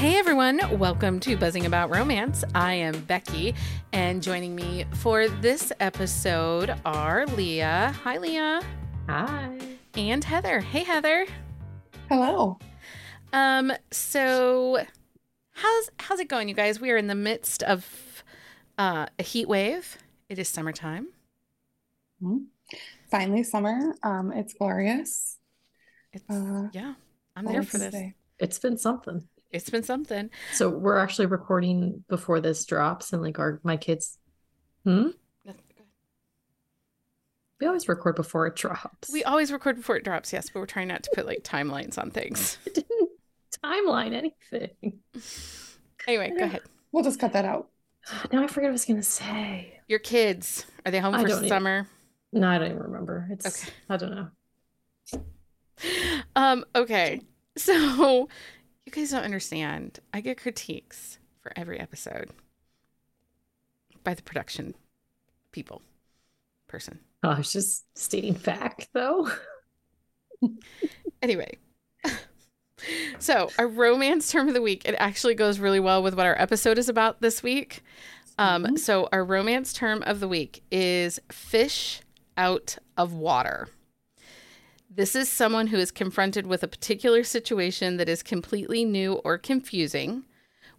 Hey everyone, welcome to Buzzing About Romance. I am Becky, and joining me for this episode are Leah. Hi, Leah. Hi. And Heather. Hey, Heather. Hello. Um, so how's how's it going, you guys? We are in the midst of uh, a heat wave. It is summertime. Mhm. Finally, summer. Um, it's glorious. It's Uh, yeah, I'm there for can this. say. It's been something. It's been something. So we're actually recording before this drops, and like our my kids. Hmm. We always record before it drops. We always record before it drops, yes, but we're trying not to put like timelines on things. It didn't timeline anything. Anyway, go ahead. We'll just cut that out. Now I forget what I was gonna say. Your kids, are they home I for don't even- summer? No, I don't even remember. It's Okay. I don't know. Um, okay. So you guys don't understand. I get critiques for every episode by the production people person. I was just stating fact, though. Anyway. so our romance term of the week, it actually goes really well with what our episode is about this week. Um, Mhm. so our romance term of the week is fish out of water. This is someone who is confronted with a particular situation that is completely new or confusing.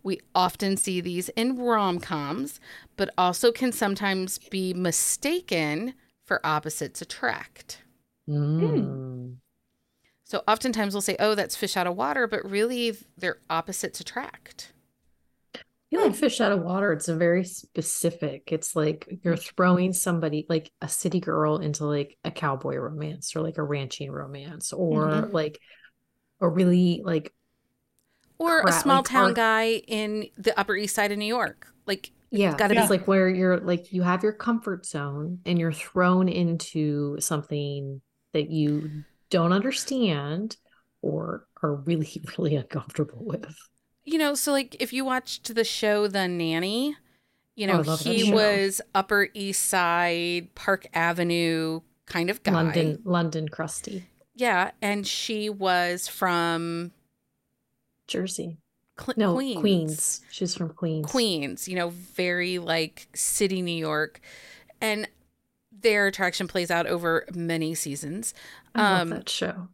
We often see these in rom coms, but also can sometimes be mistaken for opposites attract. Mm. So oftentimes we'll say, oh, that's fish out of water, but really they're opposites attract. Feel like fish out of water. It's a very specific. It's like you're throwing somebody like a city girl into like a cowboy romance or like a ranching romance or Mhm. like a really like Or a small like town our- guy in the Upper East Side of New York. Like, yeah, gotta it's be- like where you're like you have your comfort zone and you're thrown into something that you don't understand or are really really uncomfortable with. You know, so like if you watched the show The Nanny, you Oh, know, I love that he was Upper East Side, Park Avenue kind of guy. London London crusty Yeah. And she was from Jersey. Cle- No, Queens. Queens. She's from Queens. Queens, you know, very like city New York. And their attraction plays out over many seasons. I love Um, that show.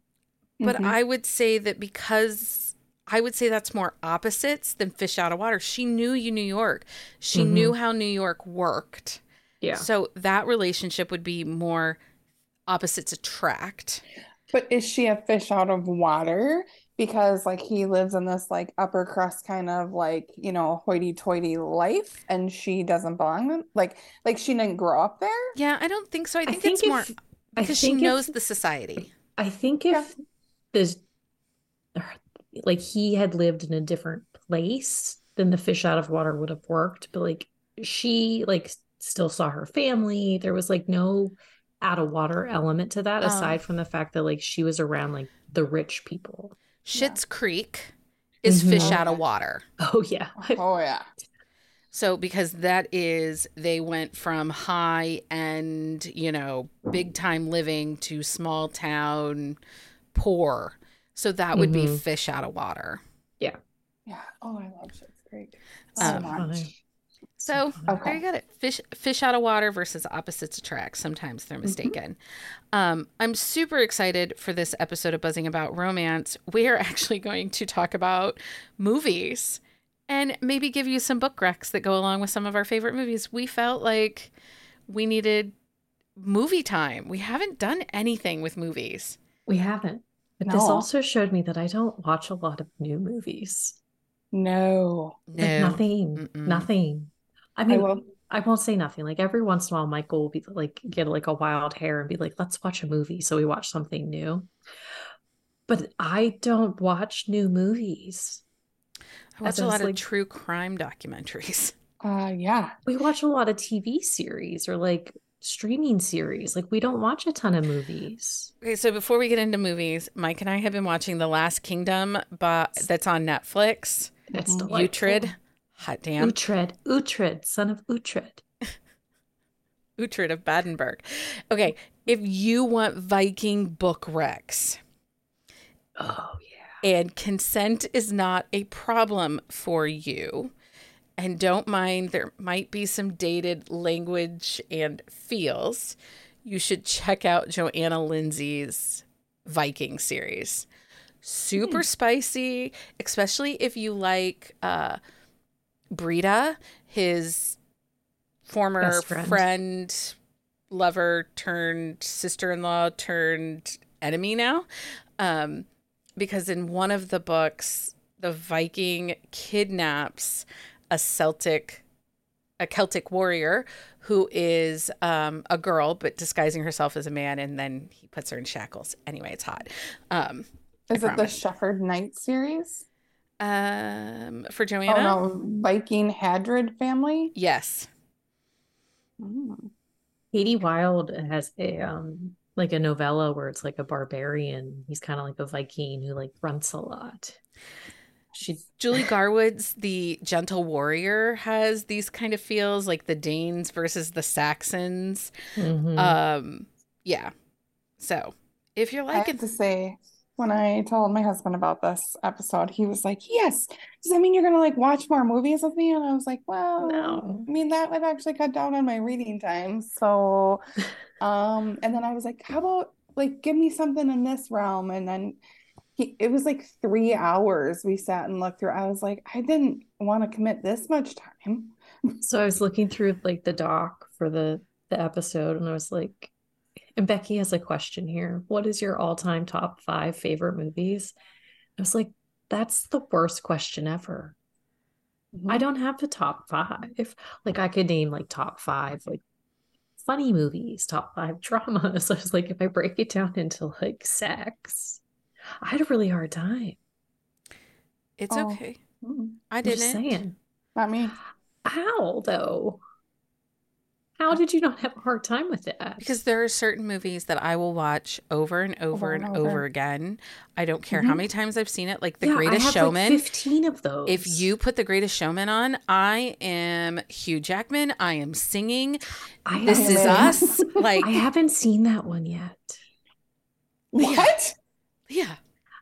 But Mhm. I would say that because I would say that's more opposites than fish out of water. She knew you New York. She Mhm. knew how New York worked. Yeah. So that relationship would be more opposites attract. But is she a fish out of water? Because like he lives in this like upper crust kind of like, you know, hoity-toity life and she doesn't belong like like she didn't grow up there? Yeah, I don't think so. I I think, think it's more if- I because she think if- knows the society. I think if this, like he had lived in a different place, than the fish out of water would have worked. But like she like still saw her family. There was like no out of water element to that, Oh. aside from the fact that like she was around like the rich people. Schitt's Creek is fish Mhm. out of water. Oh yeah. Oh yeah. So because that is they went from high end, you know, big time living to small town poor. So that would be Mhm. fish out of water. Yeah. Yeah. Oh, I love Schitt's Creek so Um, much. funny. So funny. there you got it. Fish fish out of water versus opposites attract. Sometimes they're mistaken. Um, I'm super excited for this episode of Buzzing About Romance. We are actually going to talk about movies and maybe give you some book recs that go along with some of our favorite movies. We felt like we needed movie time. We haven't done anything with movies. We haven't. But this also showed me that I don't watch a lot of new movies. No. Like nothing. Mm-mm. Nothing. I I mean, will I won't say nothing. Like every once in a while, Michael will be like, get like a wild hair and be like, let's watch a movie. So we watch something new. But I don't watch new movies. I watch a lot like- of true crime documentaries. uh yeah. We watch a lot of TV series or like streaming series. Like we don't watch a ton of movies. Okay, so before we get into movies, Mike and I have been watching The Last Kingdom, but that's on Netflix. It's Mhm. delightful. Uhtred. Hot damn. Uhtred. Uhtred, son of Uhtred. Uhtred of Bebbanburg. Okay, if you want Viking book recs. Oh yeah. and consent is not a problem for you, and don't mind there might be some dated language and feels, you should check out Johanna Lindsey's Viking series. Super spicy, especially if you like uh, Brida, his former friend. friend, lover turned sister in law turned enemy now. Um, because in one of the books, the Viking kidnaps a Celtic, a Celtic warrior who is um, a girl but disguising herself as a man, and then he puts her in shackles. Anyway, it's hot. Um, Is it the promise. Shepherd Knight series? um, for Oh no, Viking Haardrad family. yes, Mm. Kati Wilde has a um like a novella where it's like a barbarian. He's kind of like a Viking who like grunts a lot. She Julie Garwood's The Gentle Warrior has these kind of feels like the Danes versus the Saxons. Mhm. Um, yeah. So if you're I have liking, to say, when I told my husband about this episode, he was like, "Yes, does that mean you're gonna like watch more movies with me?" And I was like, "Well, No. I mean that would actually cut down on my reading time." So, um, and then I was like, "How about like give me something in this realm?" And then he, it was like three hours we sat and looked through. I was like, I didn't want to commit this much time. So I was looking through like the doc for the the episode and I was like and Becky has a question here. What is your all-time top 5 favorite movies? I was like that's the worst question ever. I mm-hmm. don't have the top 5. Like I could name like top 5 like funny movies, top 5 dramas. I was like if I break it down into like sex, I had a really hard time. it's Oh. okay. I I'm just didn't. saying. Not me. How though? How did you not have a hard time with that? Because there are certain movies that I will watch over and over, Over and and over. over. again. I don't care how Mhm. many times I've seen it. Like The Yeah, I Greatest have, like, Showman. 15 of those. if you put The Greatest Showman on, I am Hugh Jackman. I am singing. I This haven't- is us. Like, I haven't seen that one yet. What? Yeah.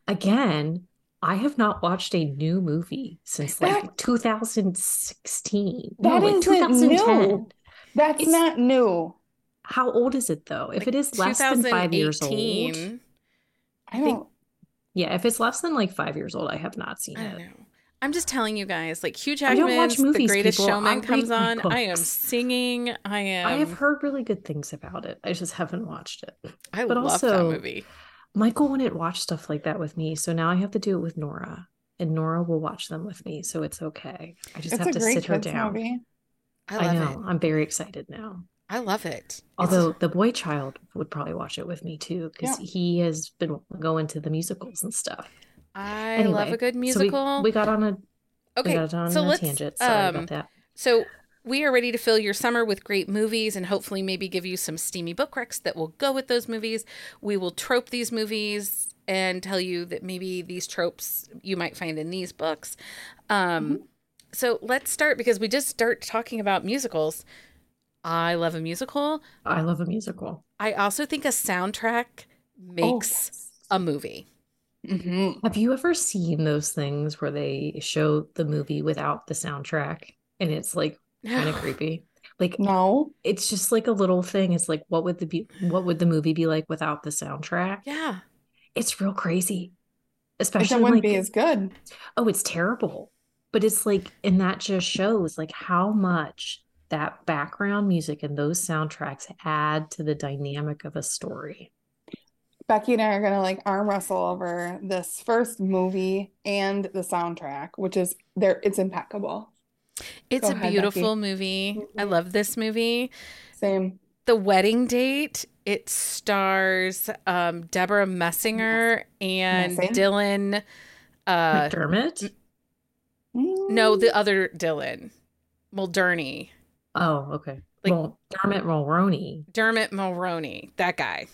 Again, I have not watched a new movie since like That- 2016. That no, like isn't 2010. new. That's It's- not new. How old is it though? If Like it is less than five years old, I think- don't. yeah, if it's less than like five years old, I have not seen I it. know. I'm just telling you guys, like Hugh I don't watch Jackman's The Greatest people. Showman comes on. I am singing. I am. I have heard really good things about it. I just haven't watched it. I but love also- that movie. Michael wouldn't watch stuff like that with me, so now I have to do it with Nora, and Nora will watch them with me, so it's okay. I just It's have to sit her down. movie. I I, know. it. I'm very excited now. I love it. It's- Although the boy child would probably watch it with me too, because Yeah. he has been going to the musicals and stuff. I love a good So musical. we, we got on a we okay, got on so a let's tangent. Sorry um, about that. So we are ready to fill your summer with great movies and hopefully maybe give you some steamy book recs that will go with those movies. We will trope these movies and tell you that maybe these tropes you might find in these books. Um, So let's start because we just start talking about musicals. I love a musical. I love a musical. I also think a soundtrack makes a movie. hmm Have you ever seen those things where they show the movie without the soundtrack and it's like kind of creepy? Like No. it's just like a little thing. It's like what would the be what would the movie be like without the soundtrack? Yeah. It's real crazy. Especially It wouldn't like be as good. oh, it's terrible. But it's like and that just shows like how much that background music and those soundtracks add to the dynamic of a story. Becky and I are gonna like arm wrestle over this first movie and the soundtrack, which is there. It's impeccable. It's Go a ahead, beautiful Becky. movie. I Mhm. love this movie. Same. The Wedding Date, it stars um, Deborah Messinger and Messing? Dylan. Uh, McDermott? no, the other Dylan. Mulderny. Oh, okay. Like- well, Dermot Mulroney. Dermot Mulroney. That guy.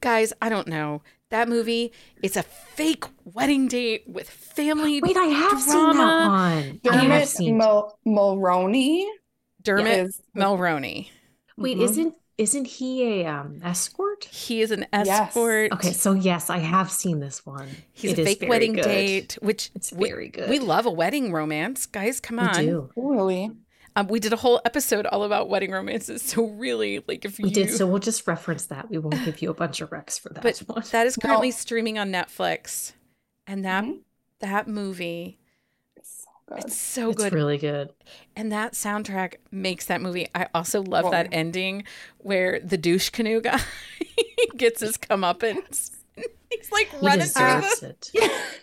Guys, I don't know. That movie, it's a fake wedding date with family. Wait, I have seen that drama. one. I have Dermot seen. Mul- Mulroney Dermot is Mulroney. Wait, Mhm. isn't isn't he a um escort? He is an Yes. escort. Okay, so yes, I have seen this one. He's It a fake wedding good. date, which It's we- very good. we love a wedding romance. Guys, come We on. do. Really? Um, we did a whole episode all about wedding romances. So really, like if We you did. So we'll just reference that. We won't give you a bunch of recs for that but one. that is currently No. streaming on Netflix. And that Mhm. that movie, It's so good. it's so it's good. really good. And that soundtrack makes that movie. I also love that ending where the douche canoe guy gets his comeuppance. He's like He running through deserves the. it.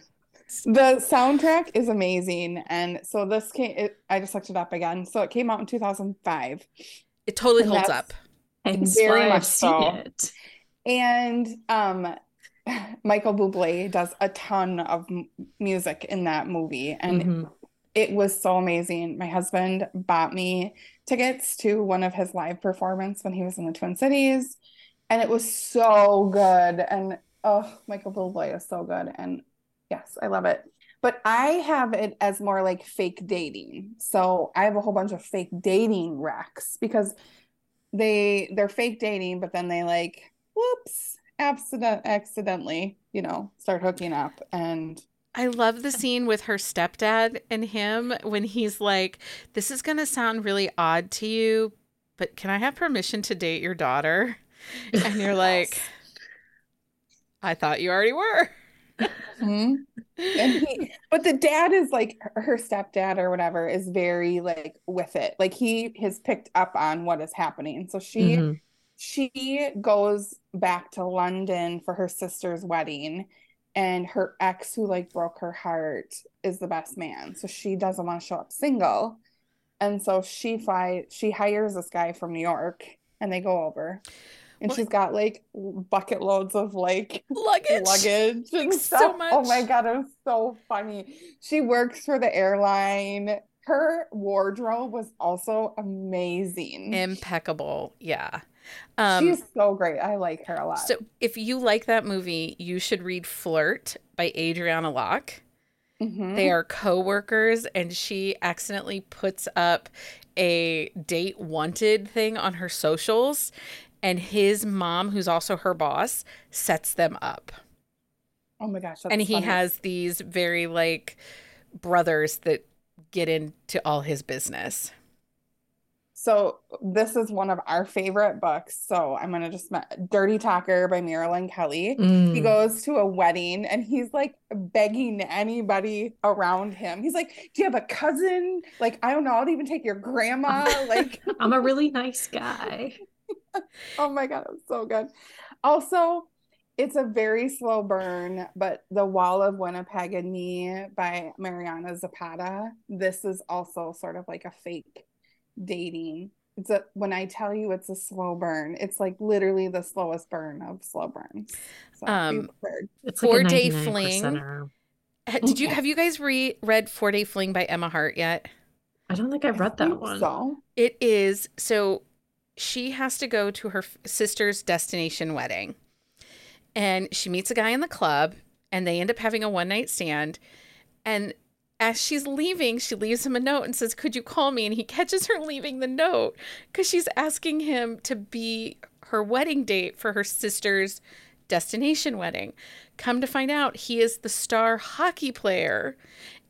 The soundtrack is amazing. And so this came, it, I just looked it up again. So it came out in 2005. It totally And holds up. Hence Very much I've seen so. it. And um, Michael Bublé does a ton of m- music in that movie. And Mhm. it was so amazing. My husband bought me tickets to one of his live performance when he was in the Twin Cities. And it was so good. And oh, Michael Bublé is so good. And yes, I love it. But I have it as more like fake dating. So I have a whole bunch of fake dating recs because they they're fake dating, but then they like, whoops, accident accidentally, you know, start hooking up and I love the scene with her stepdad and him when he's like, This is going to sound really odd to you, but can I have permission to date your daughter? And you're like, I thought you already were. Mhm. And he, but the dad is like her stepdad or whatever is very like with it. Like he has picked up on what is happening. So she Mhm. she goes back to London for her sister's wedding and her ex who like broke her heart is the best man. So she doesn't want to show up single. And so she fly she hires this guy from New York and they go over. And Well- she's got like bucket loads of like Luggage. luggage and Thanks so stuff. Oh my God, it was so funny. She works for the airline. Her wardrobe was also amazing. Impeccable. Yeah. Um, She's so great. I like her a lot. so if you like that movie, you should read Flirt by Adriana Locke. Mhm. They are co-workers and she accidentally puts up a date wanted thing on her socials and his mom who's also her boss sets them up. Oh my gosh, and he funny. has these very like brothers that get into all his business. So this is one of our favorite books. So I'm gonna just Dirty Talker by Marilyn Kelly. He Mm. goes to a wedding and he's like begging anybody around him. He's like, "Do you have a cousin? Like, I don't know. I'll even take your grandma." Like, I'm a really nice guy. Oh my God, it was so good. Also, it's a very slow burn, but The Wall of Winnipeg and Me by Mariana Zapata. This is also sort of like a fake dating. It's a when I tell you it's a slow burn, it's like literally the slowest burn of slow burns. So Um, prepared. It's like Four a Day Fling. percenter. Did you have you guys re- read Four Day Fling by Emma Hart yet? I don't think I've I read that think one. So It is so she has to go to her sister's destination wedding. And she meets a guy in the club and they end up having a one night stand. And as she's leaving, she leaves him a note and says, Could you call me? And he catches her leaving the note because she's asking him to be her wedding date for her sister's destination wedding. Come to find out, he is the star hockey player.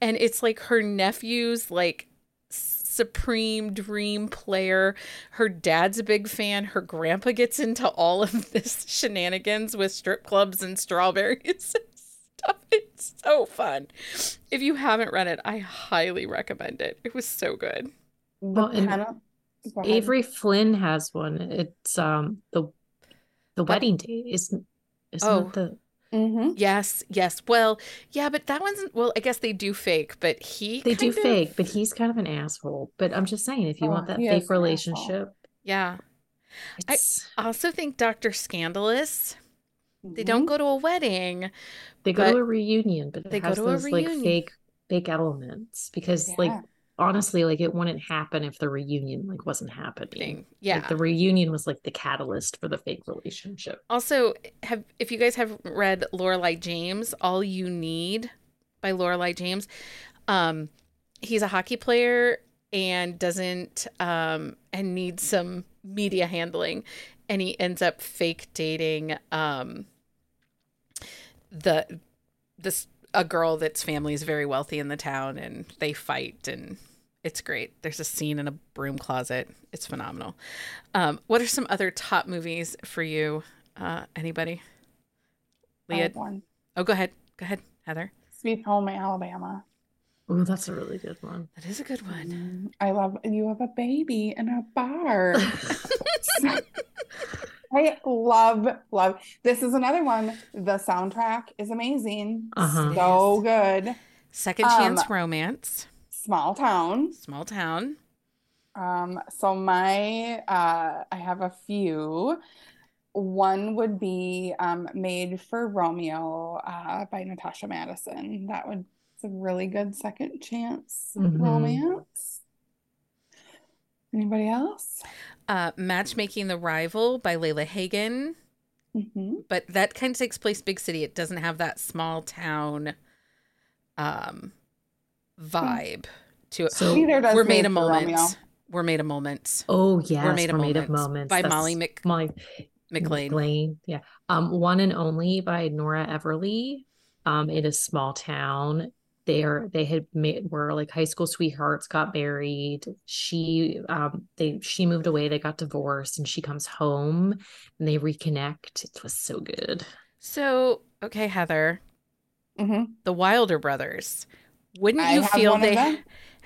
And it's like her nephew's like supreme dream player. Her dad's a big fan. Her grandpa gets into all of this shenanigans with strip clubs and strawberries and stuff. It's so fun. If you haven't read it, I highly recommend it. It was so good. the Well, and go. Avery Flynn has one. It's um the the That- wedding day, isn't isn't Oh. it the Mhm. Yes, yes. Well, yeah, but that one's well, I guess they do fake, but he they do of- fake, but he's kind of an asshole. But I'm just saying, if you Oh, want that fake relationship, Yeah. I- it's I also think Dr. Scandalous. They Mhm. don't go to a wedding. they go to a reunion, but it they go has to a those like reunion. fake fake elements because like Yeah. Honestly, like it wouldn't happen if the reunion like wasn't happening. Yeah. Like the reunion was like the catalyst for the fake relationship. Also, have if you guys have read Lorelei James, All You Need by Lorelei James, um, he's a hockey player and doesn't um and needs some media handling. and he ends up fake dating um the this a girl that's family is very wealthy in the town and they fight and it's great. There's a scene in a broom closet. It's phenomenal. Um, what are some other top movies for you? Uh, anybody? I Leah? have one. Oh, go ahead. Go ahead, Heather. Sweet Home Alabama. Oh, that's a really good one. That is a good one. Mm, I love you have a baby in a bar. I love, love. This is another one. The soundtrack is amazing. Uh-huh. So good. Second Um, Chance Romance. Small town. Small Town. Um, so my uh I have a few. One would be um Made for Romeo uh by Natasha Madison. That would it's a really good second chance Mhm. romance. Anybody else? Uh, Matchmaking the Rival by Layla Hagen. hmm but that kind of takes place big city. It doesn't have that small town um vibe to it. So- Neither does We're made Made of for Romeo. moments. We're made of moments. Oh yes, We're made of We're moments, moments. by That's Molly Mc- Molly McLean. McLean. Yeah. Um, One and Only by Nora Everly. Um, in a small town. They are they had made were like high school sweethearts, got married. She um they she moved away, they got divorced, and she comes home and they reconnect. It was so good. So, okay, Heather, hmm the Wilder brothers. Wouldn't I you feel they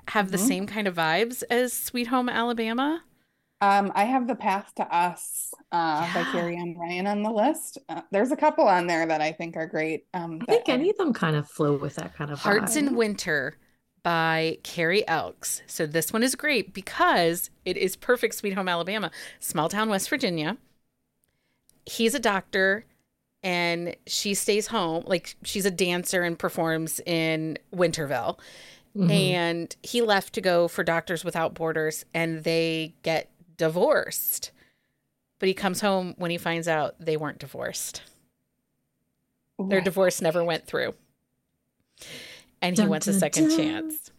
have the Mhm. same kind of vibes as Sweet Home Alabama? Um, I have The Path to Us uh, by Yeah. Carrie Ann Ryan on the list. Uh, there's a couple on there that I think are great. Um, I think any of them kind of flow with that kind of Hearts vibe. in Winter by Carrie Elks. So this one is great because it is perfect Sweet Home Alabama, small town West Virginia. He's a doctor and she stays home. Like she's a dancer and performs in Winterville. Mhm. And he left to go for Doctors Without Borders and they get divorced. But he comes home when he finds out they weren't divorced. Their divorce never went through. And he Dun, wants a second dun. chance.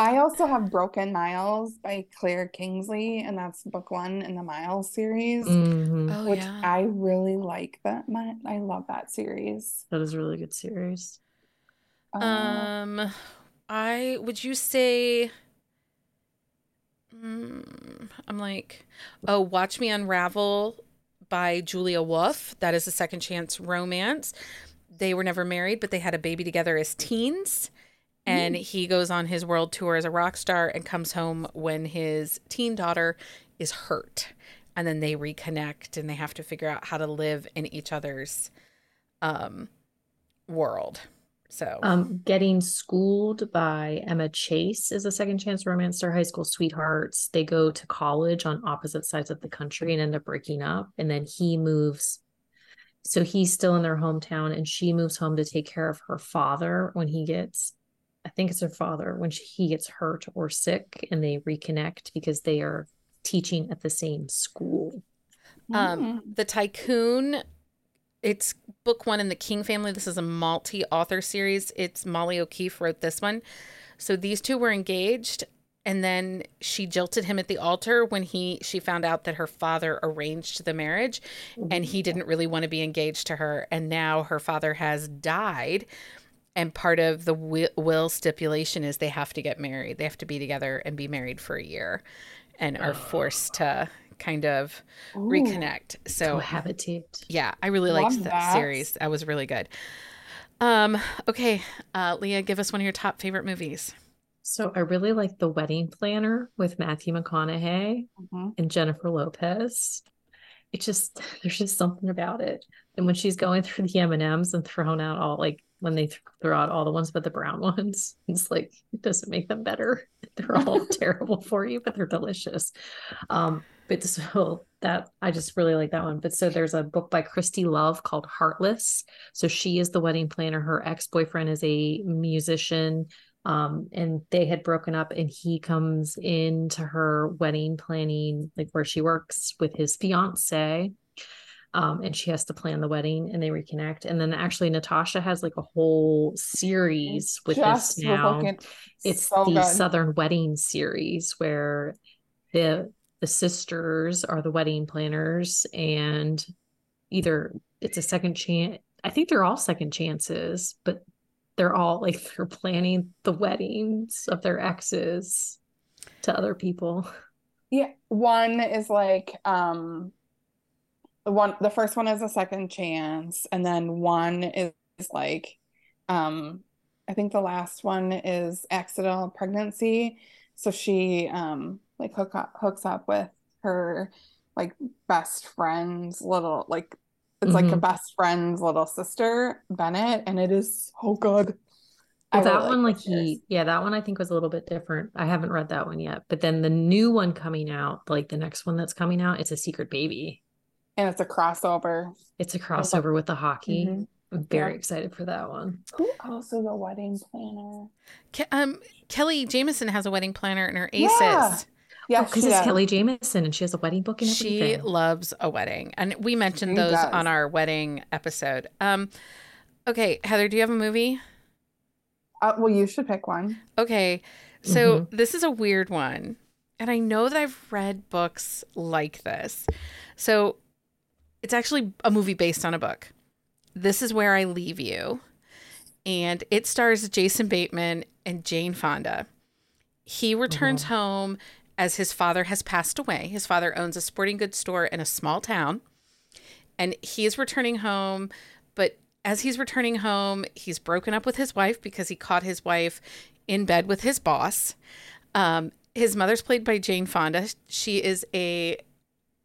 I also have Broken Miles by Claire Kingsley, and that's book one in the Miles series, Mhm. Oh, which yeah. I really like. That mi- I love that series. That is a really good series. Uh, Um, I would you say? Mm, I'm like, oh, Watch Me Unravel by Julia Wolf. That is a second chance romance. They were never married, but they had a baby together as teens. And he goes on his world tour as a rock star and comes home when his teen daughter is hurt. And then they reconnect and they have to figure out how to live in each other's um, world. So, Um, Getting Schooled by Emma Chase is a second chance romance. They're high school sweethearts. They go to college on opposite sides of the country and end up breaking up. And then he moves. So he's still in their hometown and she moves home to take care of her father when he gets, I think it's her father, when she, he gets hurt or sick and they reconnect because they are teaching at the same school. Um, the Tycoon, it's book one in the King family. This is a multi author series. It's Molly O'Keefe wrote this one. So these two were engaged and then she jilted him at the altar when he she found out that her father arranged the marriage and he didn't really want to be engaged to her and now her father has died and part of the will stipulation is they have to get married they have to be together and be married for a year and are forced to kind of Ooh. reconnect so Cohabitate. yeah i really liked that, that. series that was really good um okay uh leah give us one of your top favorite movies So I really like The Wedding Planner with Matthew McConaughey. Mhm. and Jennifer Lopez. It just there's just something about it. And when she's going through the M and M's and throwing out all like when they th- throw out all the ones but the brown ones, it's like it doesn't make them better. They're all terrible for you, but they're delicious. Um, but so that I just really like that one. But so there's a book by Christy Love called Heartless. So she is the wedding planner. Her ex boyfriend is a musician um and they had broken up and he comes into her wedding planning like where she works with his fiance um and she has to plan the wedding and they reconnect and then actually natasha has like a whole series with Just this now it's so the good. southern wedding series where the the sisters are the wedding planners, and either it's a second chance. I think they're all second chances, but they're all like they're planning the weddings of their exes to other people. Yeah, one is like um the one the first one is a second chance and then one is, like um I think the last one is accidental pregnancy. So she um like hook up hooks up with her like best friend's little like it's like a Mhm. best friend's little sister, Bennett, and it is so good. Well, that really one, like he, yeah, that one I think was a little bit different. I haven't read that one yet, but then the new one coming out, like the next one that's coming out, it's a secret baby. And it's a crossover. It's a crossover with the hockey. Mhm. I'm very Yeah. excited for that one. Who else is a wedding planner? Ke- um, Kelly Jamieson has a wedding planner in her Yeah. ACES. Yeah, because she it's does. Kelly Jamieson and she has a wedding book and She loves a wedding, and we mentioned She those does. on our wedding episode. Um, okay, Heather, do you have a movie? Uh, well, you should pick one. Okay, so Mm-hmm. this is a weird one, and I know that I've read books like this. So it's actually a movie based on a book. This is where I leave you, and it stars Jason Bateman and Jane Fonda. He returns home as his father has passed away. His father owns a sporting goods store in a small town, and he is returning home. But as he's returning home, he's broken up with his wife because he caught his wife in bed with his boss. Um, his mother's played by Jane Fonda. She is a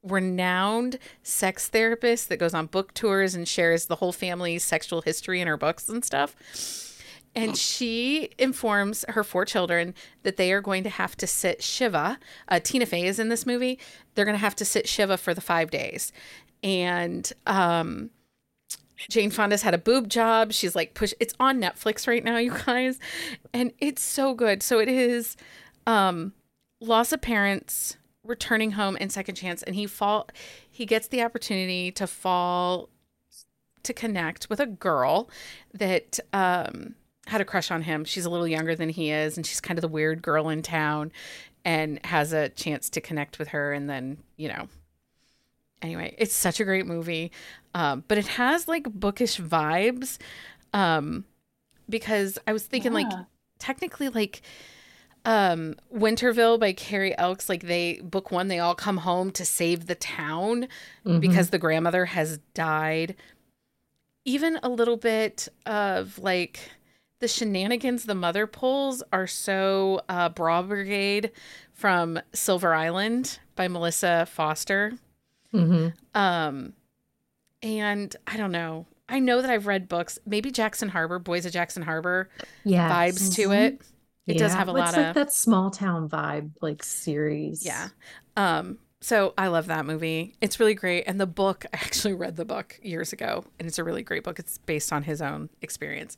renowned sex therapist that goes on book tours and shares the whole family's sexual history in her books and stuff. And she informs her four children that they are going to have to sit Shiva. Uh, Tina Fey is in this movie. They're going to have to sit Shiva for the five days. And um, Jane Fonda's had a boob job. She's like push. It's on Netflix right now, you guys, and it's so good. So it is um, loss of parents, returning home, and second chance. And he fall. He gets the opportunity to fall to connect with a girl that um, had a crush on him. She's a little younger than he is, and she's kind of the weird girl in town, and has a chance to connect with her. And then you know, anyway, it's such a great movie, um, but it has like bookish vibes, um, because I was thinking like technically like um Winterville by Carrie Elks like they book one they all come home to save the town Mhm. because the grandmother has died even a little bit of like the shenanigans the mother pulls are so uh Bra Brigade from Silver Island by Melissa Foster Mhm. um and I don't know I know that I've read books maybe Jackson Harbor Boys of Jackson Harbor Yes. vibes to it it does Yeah. have a lot it's of like that small town vibe, like series. Yeah. Um, so I love that movie. It's really great. And the book, I actually read the book years ago, and it's a really great book. It's based on his own experience.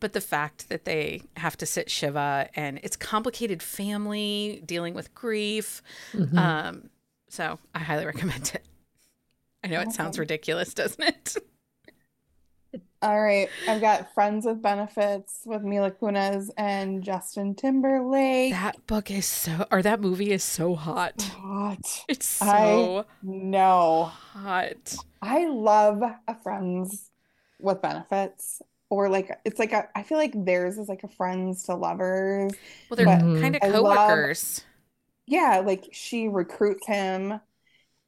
But the fact that they have to sit Shiva and it's complicated family dealing with grief. Mhm. Um, so I highly recommend it. I know it sounds ridiculous, doesn't it? All right, I've got Friends with Benefits with Mila Kunis and Justin Timberlake. That book is so, or that movie is so hot. Hot. It's so No, hot. I love a Friends with Benefits, or like it's like a. I feel like theirs is like a Friends to Lovers. Well, they're kind of I love- coworkers. Yeah, like she recruits him.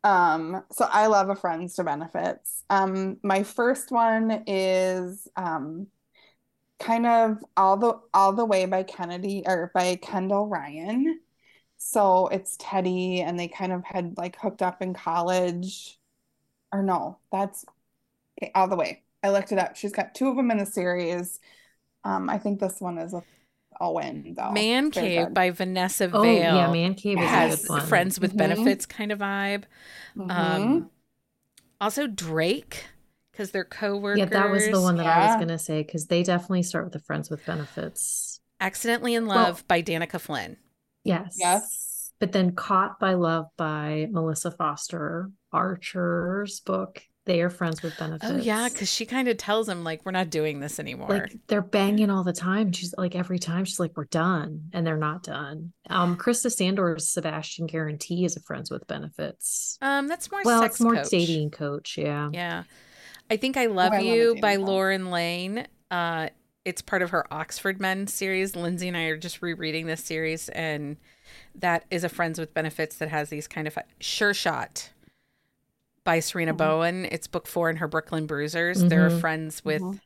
Um, so I love a Friends to Benefits. Um, my first one is um kind of all the all the way by Kennedy or by Kendall Ryan. So it's Teddy and they kind of had like hooked up in college. Or no, that's okay, all the way. I looked it up. She's got two of them in the series. Um, I think this one is with Owen though. Man Very Cave good. by Vanessa Vale. Oh, Vale. yeah, Man Cave is a has good one. friends with Mhm. benefits kind of vibe. Mhm. Um, also Drake because they're co-workers. Yeah, that was the one that I was gonna say because they definitely start with the friends with benefits. Accidentally in Well- Love by Danica Flynn. Yes. Yes. But then Caught by Love by Melissa Foster, Archer's book. They are friends with benefits. Oh yeah, because she kind of tells him like we're not doing this anymore. like they're banging all the time. She's like every time she's like, We're done, and they're not done. Um Krista Sandor's Sebastian Guarantee is a friends with benefits. um, that's more well, sex it's more coach. dating coach, yeah. Yeah, I think I love I love you dating by coach. Lauren Layne. Uh, it's part of her Oxford Men series. Lindsay and I are just rereading this series, and that is a friends with benefits that has these kind of sure shot by Sarina Mhm. Bowen. It's book four in her Brooklyn Bruisers. They're Mhm. friends with Mhm.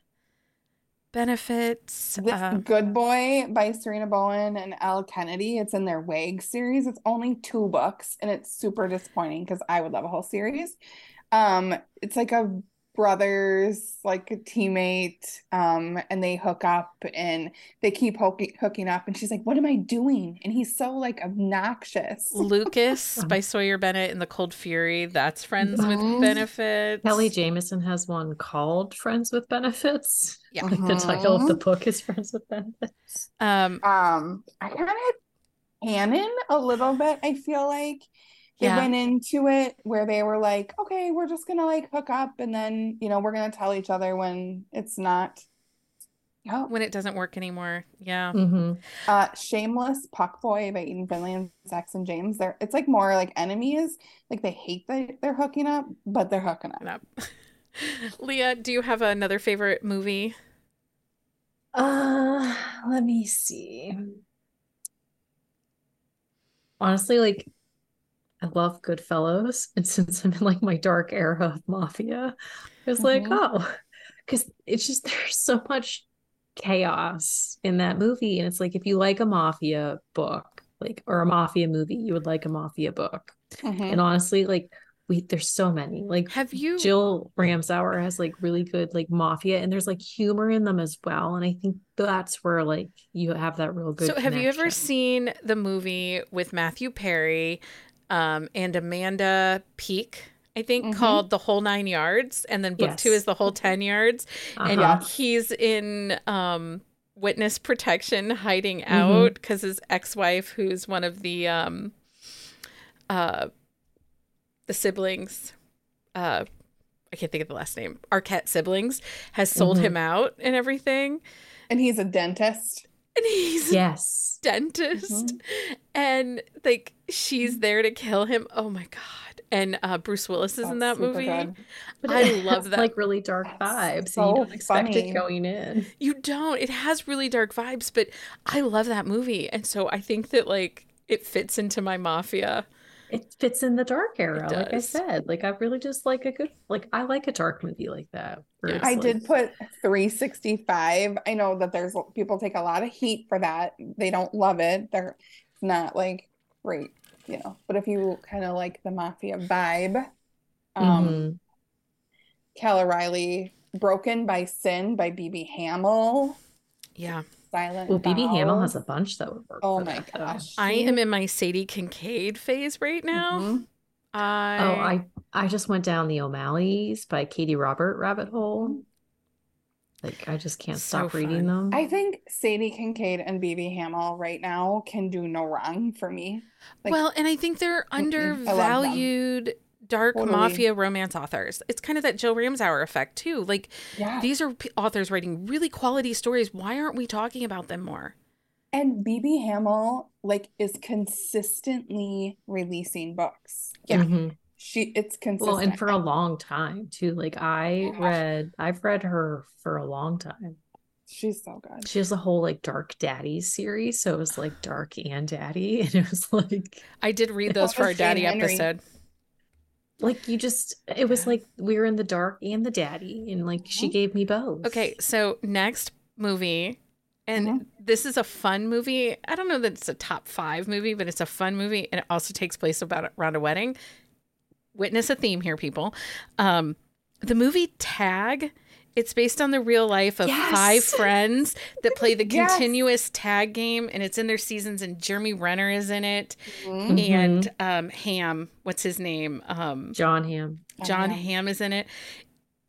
benefits. This Uh, Good Boy by Sarina Bowen and Elle Kennedy. It's in their WAG series. It's only two books and it's super disappointing because I would love a whole series. Um, it's like a brothers, like a teammate, um, and they hook up and they keep hooking hooking up, and she's like, What am I doing? And he's so like obnoxious. Lucas by Sawyer Bennett and the Cold Fury. That's friends with benefits. Kelly Jamieson has one called Friends with Benefits. Yeah. Like the title of the Mhm. book is Friends with Benefits. Um, Um, I kind of canon a little bit. I feel like they Yeah. went into it where they were like, okay, we're just gonna like hook up and then, you know, we're gonna tell each other when it's not. Yeah. when it doesn't work anymore. Yeah. hmm Uh, Shameless Puck Boy by Eden Finley and Saxon James. They're it's like more like enemies. Like they hate that they're hooking up, but they're hooking up. Up. Leah, do you have another favorite movie? Uh, let me see. Honestly, like I love Goodfellas, and since I'm in like my dark era of mafia, I was like, Mhm. oh, because it's just there's so much chaos in that movie, and it's like if you like a mafia book, like or a mafia movie, you would like a mafia book. Mhm. And honestly, like we there's so many. Like Have you Jill Ramsower has like really good like mafia and there's like humor in them as well. And I think that's where like you have that real good. So have you ever seen the movie with Matthew Perry um, and Amanda Peet? I think Mhm. called The Whole Nine Yards, and then book two is The Whole Ten Yards, and Uh-huh. he's in um, witness protection, hiding Mhm. out because his ex-wife, who's one of the um, uh, the siblings, uh, I can't think of the last name, Arquette siblings, has sold Mhm. him out and everything, And he's a dentist. and he's Yes. dentist and like she's there to kill him oh my god and uh bruce willis is in that movie good. But I love that. like really dark vibes. so you don't expect funny. it going in. you don't it has really dark vibes but i love that movie and so i think that like it fits into my mafia It fits in the dark era, like I said. Like I really just like a good like I like a dark movie like that. where Yeah. I like- did put 365. I know that there's people take a lot of heat for that. They don't love it. They're not like great, you know. But if you kind of like the mafia vibe, um, Mhm. Cora Reilly, Broken by Sin by BB Hamel, yeah Silent Well, BB Hamel has a bunch that would work. Oh for my that, though. gosh. i am in my sadie kincaid phase right now Mhm. i Oh, I I just went down the O'Malley's by Katee Robert rabbit hole. Like I just can't So stop reading them. I think Sadie Kincaid and BB Hamel right now can do no wrong for me. Like, well and i think they're I love them. undervalued dark Totally. mafia romance authors it's kind of that jill ramsower effect too like yeah. these are p- authors writing really quality stories why aren't we talking about them more And BB Hamel like is consistently releasing books. Yeah, Mhm. she it's consistent. Well, and for a long time too. Like I Yeah. read, I've read her for a long time. she's so good. She has a whole like Dark Daddy series, so it was like Dark and Daddy, and it was like, I did read those for our daddy Henry? episode. Like you just, it was like we were in the dark and the daddy, and like she Mhm. gave me both. Okay, so next movie, and Mhm. this is a fun movie. I don't know that it's a top five movie, but it's a fun movie, and it also takes place about around a wedding. Witness a theme here, people. Um, the movie Tag. It's based on the real life of five friends that play the Yes. continuous tag game, and it's in their seasons. And Jeremy Renner is in it, Mhm. Mhm. and um, Hamm, what's his name? Um, Jon Hamm. Jon Yeah. Hamm is in it.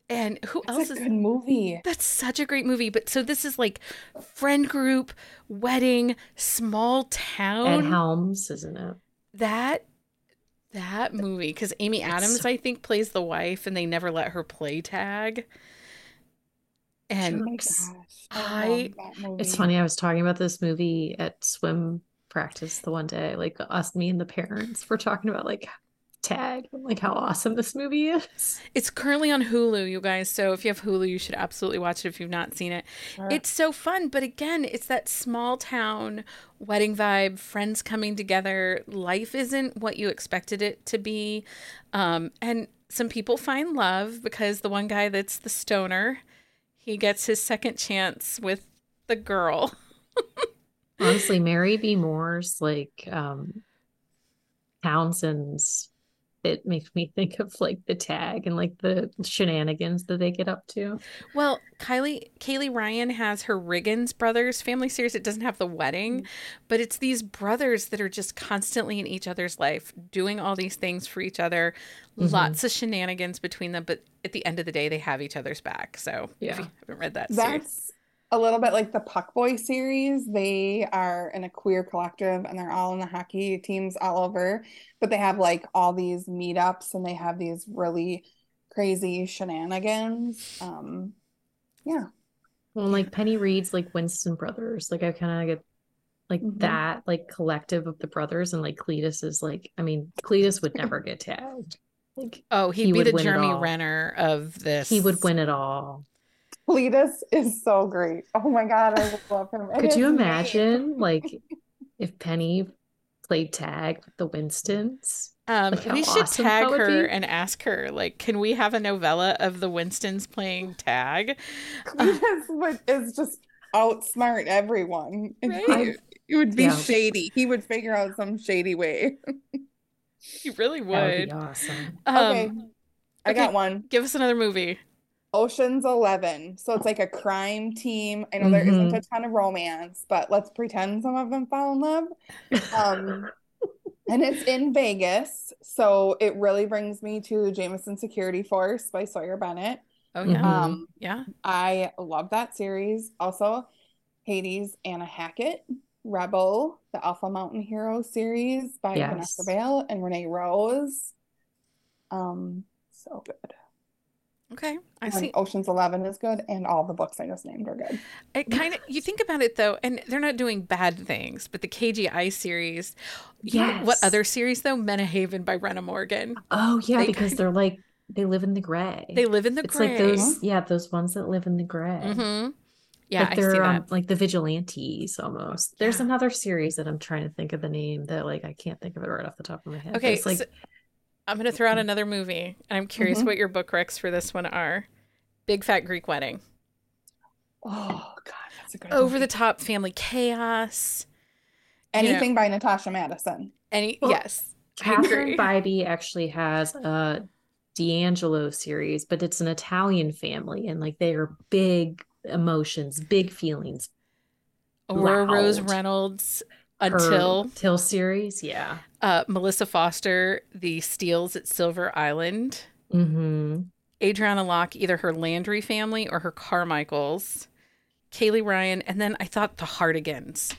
And who else It's a is good movie. that's such a great movie. But so this is like friend group, wedding, small Ed town. Helms, isn't it? that That movie, because Amy Adams, so- I think, plays the wife, and they never let her play tag. Oh And my gosh. I- love that movie. It's funny. I was talking about this movie at swim practice the one day. Like us, me and the parents were talking about like tag like how awesome this movie is. it's currently on Hulu, you guys. So if you have Hulu, you should absolutely watch it if you've not seen it. Sure. It's so fun, but again, it's that small town wedding vibe, friends coming together. Life isn't what you expected it to be. Um, and some people find love because the one guy that's the stoner, he gets his second chance with the girl. Honestly, Mary B. Moore's like um Townsend's it makes me think of like the tag and like the shenanigans that they get up to. Well, Kylie Kaylee Ryan has her Riggins brothers family series. It doesn't have the wedding, but it's these brothers that are just constantly in each other's life, doing all these things for each other. Mhm. Lots of shenanigans between them, but at the end of the day, they have each other's back. So if Yeah. you haven't read that series, That's a little bit like the Puck Boy series. They are in a queer collective and they're all in the hockey teams all over, but they have like all these meetups and they have these really crazy shenanigans. Um, yeah. Well, like Penny Reid's like Winston Brothers. Like I kind of get like Mhm. that like collective of the brothers and like Cletus is like I mean Cletus would never get tagged. Like oh, he'd he be would the Jeremy. Renner of this. he would win it all. Cletus is so great. Oh my God, I love him. And Could you his name- imagine like if Penny played tag with the Winstons? Um, Like, how we should awesome tag her and ask her, like, can we have a novella of the Winstons playing tag? Cletus would, is just outsmart everyone. Right? It would be Yeah. shady. He would figure out some shady way. He really That would would. be awesome. Um, Okay. I okay. got one. Give us another movie. Ocean's Eleven. So it's like a crime team. I know there isn't a ton of romance, but let's pretend some of them fall in love. Um, and it's in Vegas. So it really brings me to Jameson Security Force by Sawyer Bennett. Oh yeah, Mhm. Um, yeah. I love that series. Also, Hades, Anna Hackett, Rebel, the Alpha Mountain Hero series by Vanessa Vale and Renee Rose. Um, so good. Okay, I And see. Ocean's Eleven is good, and all the books I just named are good. It kind of you think about it though, and they're not doing bad things. But the KGI series, yeah. what other series though? Menahaven by Brenna Morgan. Oh yeah, They because kind- they're like they live in the gray. They live in the it's gray. like those yeah, those ones that live in the gray. Mm-hmm. Yeah, But I see they're um, that. like the vigilantes almost. There's Yeah. another series that I'm trying to think of the name that like I can't think of it right off the top of my head. Okay, it's like so I'm gonna throw out another movie, and I'm curious Mhm. what your book recs for this one are. Big Fat Greek Wedding. Oh God, that's a good Over movie. the top family chaos. you know- Anything by Natasha Madison. Any Well, yes. I agree. Catherine Bybee actually has a D'Angelo series, but it's an Italian family and like they are big emotions, big feelings. Aurora Rose. Reynolds Her until series, yeah. uh, Melissa Foster, the Steels at Silver Island. Mm-hmm. Adriana Locke, either her Landry family or her Carmichaels. Kaylee Ryan, and then I thought the Hartigans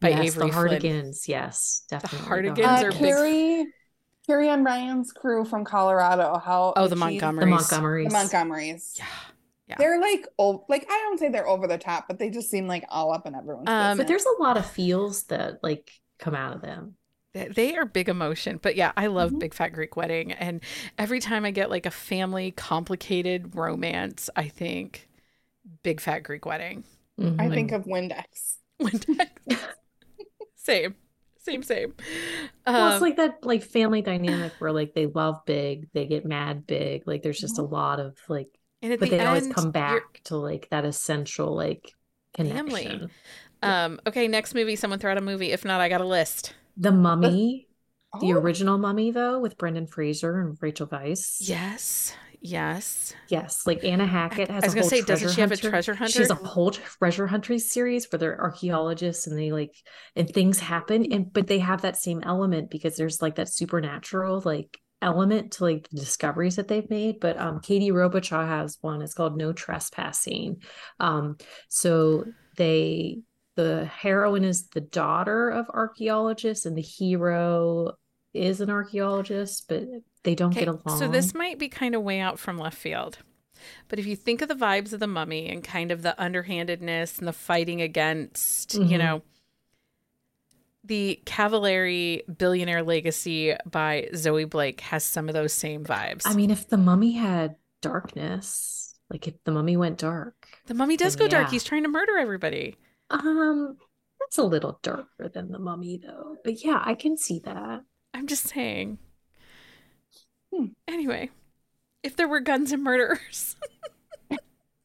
by yes, Avery the Flynn. Hartigans, yes, definitely. The Hartigans Uh, are big- Carrie, Carrie Ann Ryan's crew from Colorado. How Oh, the like, she's- the Montgomerys. Montgomerys. The Montgomerys. Yeah. Yeah. They're like oh, like I don't say they're over the top, but they just seem like all up in everyone's Um, But there's a lot of feels that like come out of them. They- They are big emotion, but yeah, I love Mhm. Big Fat Greek Wedding. And every time I get like a family complicated romance, I think Big Fat Greek Wedding. I Mhm. think of Windex. Windex same, same, same. well, Um, it's like that like family dynamic where like they love big, they get mad big. Like there's just a lot of like and at but the they always come back to like that essential like Family. connection. Um, okay, next movie. Someone throw out a movie. If not, I got a list. The Mummy, the Oh, original Mummy though, with Brendan Fraser and Rachel Weisz. Yes, yes. Yes, like Anna Hackett has I was a gonna whole say, doesn't treasure she have a treasure hunter? She has a whole treasure hunter series where they're archaeologists and they like and things happen and but they have that same element because there's like that supernatural like element to like the discoveries that they've made. But um Katie Robichaud has one. It's called No Trespassing. Um so they the heroine is the daughter of archaeologists and the hero is an archaeologist, but they don't Okay, get along. so this might be kind of way out from left field. But if you think of the vibes of the mummy and kind of the underhandedness and the fighting against, you Mhm. know, the Cavalieri Billionaire Legacy by Zoe Blake has some of those same vibes. I mean, if the mummy had darkness, like if the mummy went dark, the mummy does go dark. He's trying to murder everybody. um, that's a little darker than the mummy, though. But yeah, I can see that. I'm just saying. Hmm. Anyway, if there were guns and murderers.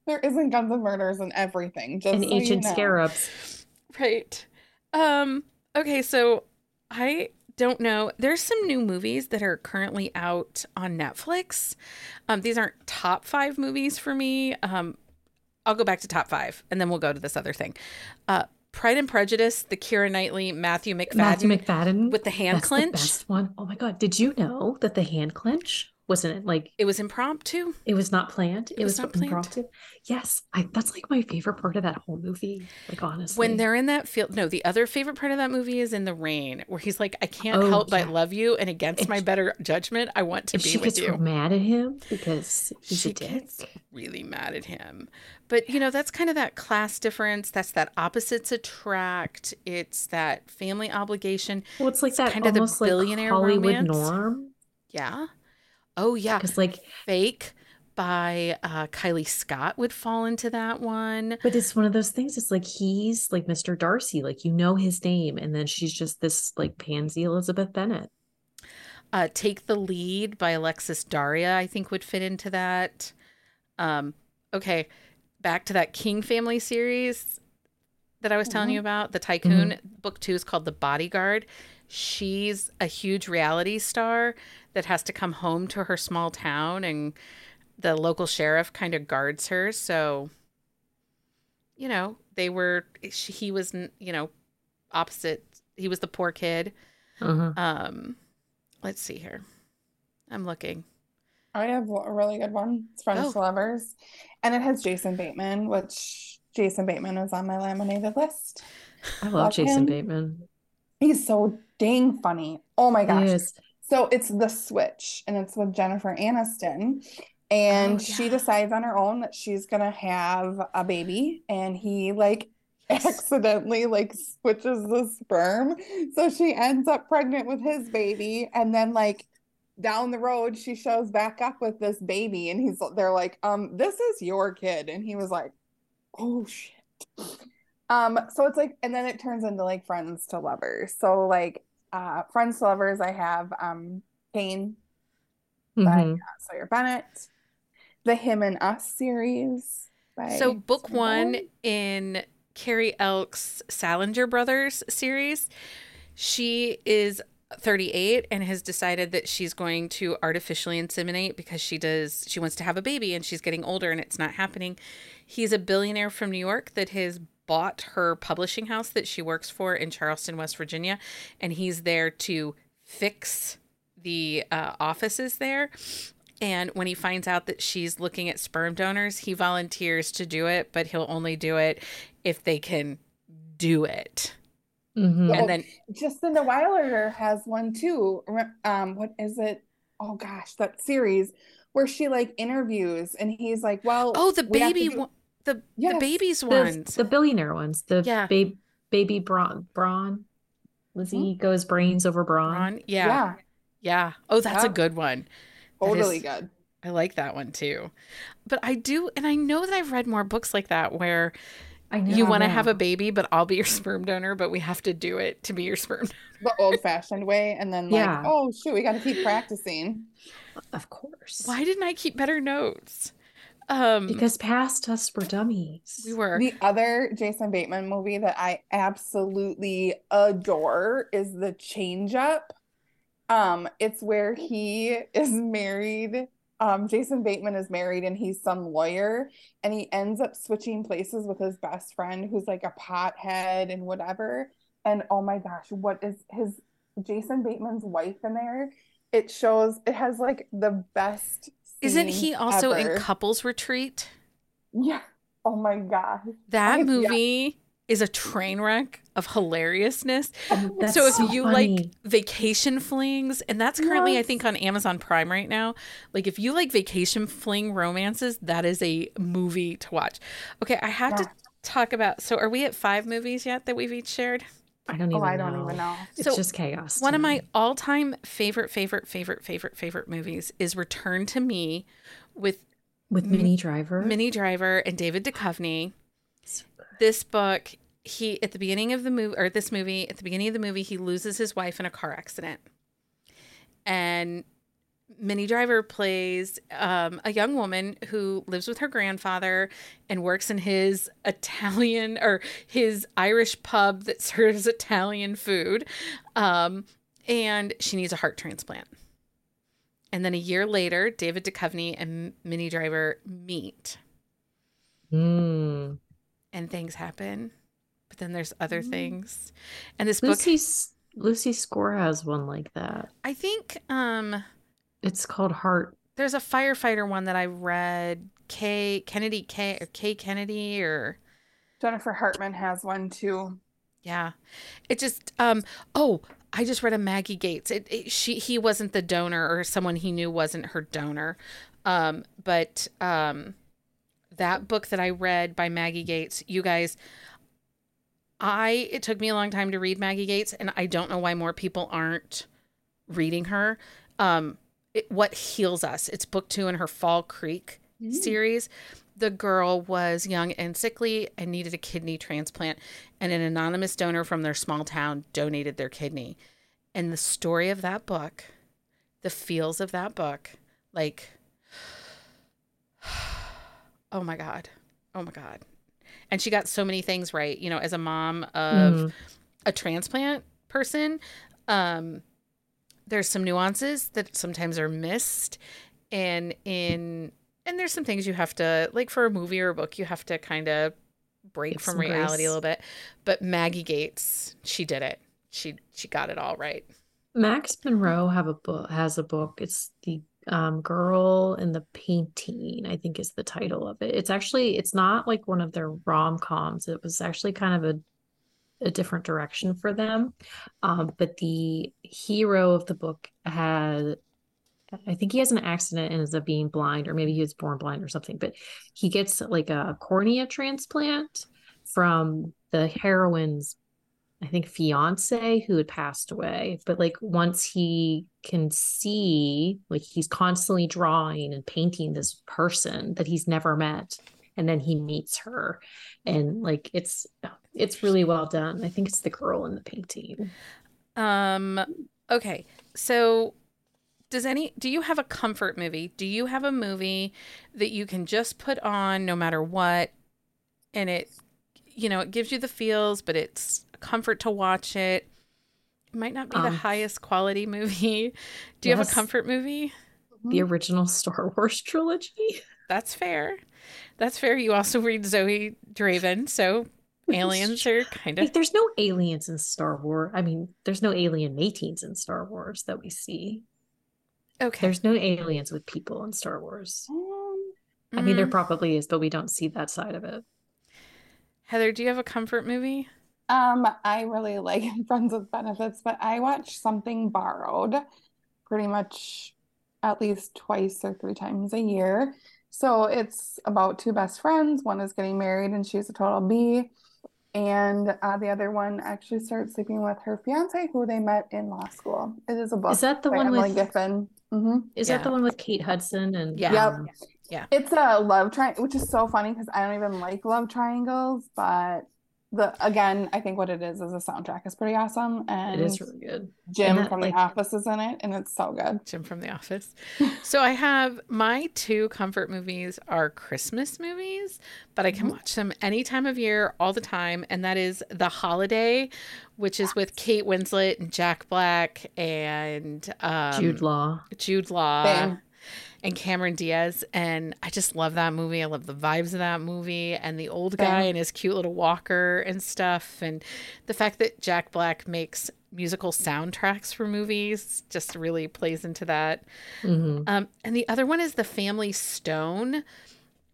There isn't guns and murders and everything. Just And so you ancient know. scarabs. Right. Um okay, so I don't know. There's some new movies that are currently out on Netflix. Um these aren't top 5 movies for me. Um I'll go back to top 5 and then we'll go to this other thing. Uh Pride and Prejudice, the Keira Knightley, Matthew Macfadyen, Matthew Macfadyen with the hand that's clench. The best one. Oh my god! Did you know that the hand clench wasn't it like It was impromptu. it was not planned? It, was was, not planned. impromptu. Yes, I. That's like my favorite part of that whole movie. Like honestly, When they're in that field, no, the other favorite part of that movie is in the rain, where he's like, "I can't Oh, help but love you, and against If my better judgment, I want to be she with you." mad at him because he's she a dick. gets really mad at him. But you know, that's kind of that class difference. That's that opposites attract. It's that family obligation. Well, it's like It's that kind of the almost like billionaire Hollywood romance. norm. Yeah. Oh yeah. Because like, Fake by uh, Kylie Scott would fall into that one. but it's one of those things. It's like he's like Mr. Darcy, like you know his name, and then she's just this like pansy Elizabeth Bennet. Uh, Take the Lead by Alexis Daria, I think would fit into that. Um, okay, back to that King family series that I was telling Mhm. you about. The Tycoon book two is called The Bodyguard. She's a huge reality star that has to come home to her small town, and the local sheriff kind of guards her. So, you know, they were, she, he was, you know, opposite. He was the poor kid. Uh-huh. Um, let's see here. I'm looking. I have a really good one. It's Friends Oh. to Lovers. And it has Jason Bateman, which Jason Bateman is on my laminated list. I love love Jason him. Bateman. He's so dang funny. Oh my gosh. is. So it's The Switch, and it's with Jennifer Aniston. And Oh, she decides on her own that she's gonna have a baby, and he like Yes. accidentally like switches the sperm. So she ends up pregnant with his baby, and then like down the road, she shows back up with this baby, and he's they're like, um, this is your kid. And he was like, Oh shit. Um, so it's like, and then it turns into like friends to lovers. So like uh friends to lovers, I have um Kane by Mhm. uh, Sawyer Bennett, the Him and Us series. By So, book one Bennett. in Carrie Elk's Salinger Brothers series, she is 38 and has decided that she's going to artificially inseminate because she does she wants to have a baby and she's getting older and it's not happening. He's a billionaire from New York that has bought her publishing house that she works for in Charleston, West Virginia, and he's there to fix the uh, offices there. And when he finds out that she's looking at sperm donors, he volunteers to do it, but he'll only do it if they can do it. Mhm. Oh, And then Jacinda Weiler has one too. Um, what is it? Oh gosh, that series where she like interviews and he's like, Well, oh, the we have to baby do- one, the the babies The, ones. the billionaire ones, the Yeah. babe, baby brawn, brawn. Lizzie goes brains over brawn. Ron, yeah, yeah, yeah. Oh, that's a good one. That totally is- good. I like that one too. But I do, and I know that I've read more books like that where I you want to have a baby, but I'll be your sperm donor, but we have to do it to be your sperm. The old fashioned way, and then like, Yeah. oh shoot, we gotta keep practicing. Of course. Why didn't I keep better notes? Um, Because past us were dummies. we were. The other Jason Bateman movie that I absolutely adore is The Change Up. Um, it's where he is married. Um, Jason Bateman is married and he's some lawyer, and he ends up switching places with his best friend who's like a pothead and whatever. And oh my gosh, what is his Jason Bateman's wife in there? It shows it has like the best Isn't he also ever. in Couples Retreat? Yeah. Oh my gosh. That I- yeah. movie is a train wreck of hilariousness. Oh, so if so you funny. like vacation flings, and that's currently I think on Amazon Prime right now. Like if you like vacation fling romances, that is a movie to watch. Okay, I have to talk about. So are we at five movies yet that we've each shared? I don't Oh, even I don't know. even know. It's So, just chaos. One to of my all-time favorite, favorite, favorite, favorite, favorite movies is Return to Me with with Minnie Driver. Minnie Driver and David Duchovny. So. This book, he at the beginning of the movie or this movie, at the beginning of the movie, he loses his wife in a car accident. And Minnie Driver plays um, a young woman who lives with her grandfather and works in his Italian or his Irish pub that serves Italian food. Um, and she needs a heart transplant. And then a year later, David Duchovny and Minnie Driver meet Mm. and things happen. But then there's other Mm. things. And this book, Lucy's Lucy Score has one like that. I think um It's called Heart. there's a firefighter one that I read, K Kennedy K or K Kennedy or Jennifer Hartmann has one too. yeah. It just um oh, I just read a Maggie Gates. It, it she he wasn't the donor or someone he knew wasn't her donor. Um but um that book that I read by Maggie Gates, you guys I it took me a long time to read Maggie Gates and I don't know why more people aren't reading her. Um it, what heals us. It's book 2 in her Fall Creek series. The girl was young and sickly and needed a kidney transplant, and an anonymous donor from their small town donated their kidney. And the story of that book, the feels of that book, like, oh my God. Oh my God. And she got so many things right, you know, as a mom of Mm. a transplant person um there's some nuances that sometimes are missed and in and there's some things you have to like for a movie or a book you have to kind of break Give from reality grace. a little bit but maggie gates she did it she she got it all right Max Monroe have a book has a book. It's the um girl in the painting, I think is the title of it. It's actually it's not like one of their rom-coms. It was actually kind of a a different direction for them. Um, but the hero of the book had I think he has an accident and ends up being blind, or maybe he was born blind or something, but he gets like a cornea transplant from the heroine's I think fiance who had passed away. But like once he can see, like he's constantly drawing and painting this person that he's never met. And then he meets her. And like it's it's really well done. I think it's the girl in the painting. um okay. So does any do you have a comfort movie? Do you have a movie that you can just put on no matter what and it you know it gives you the feels but it's a comfort to watch it? It might not be the Um, highest quality movie. Do you have a comfort movie? The original Star Wars trilogy. that's fair. That's fair. You also read zoe draven so aliens are kind of Like there's no aliens in Star Wars. I mean, there's no alien matings in Star Wars that we see. okay There's no aliens with people in Star Wars. Um, I mean, there Mm. probably is, but we don't see that side of it. heather do you have a comfort movie Um, I really like Friends with Benefits, but I watch Something Borrowed pretty much at least twice or three times a year. So it's about two best friends. One is getting married and she's a total B. And uh, the other one actually starts sleeping with her fiance who they met in law school. It is a book Is that the by one Emily with Giffin. hmm is Yeah. that the one with Kate Hudson and Yeah. Yep. um, It's a love triangle, which is so funny because I don't even like love triangles, but the again, I think what it is is the soundtrack is pretty awesome, and it is really good. Jim that, from like- The Office is in it, and it's so good. Jim from The Office. so I have my two comfort movies are Christmas movies, but I can Mhm. watch them any time of year, all the time, and that is The Holiday, which is with Kate Winslet and Jack Black and um, Jude Law. Jude Law Same. And Cameron Diaz. And I just love that movie. I love the vibes of that movie and the old guy Same. and his cute little walker and stuff. And the fact that Jack Black makes musical soundtracks for movies just really plays into that. hmm Um, and the other one is The Family Stone,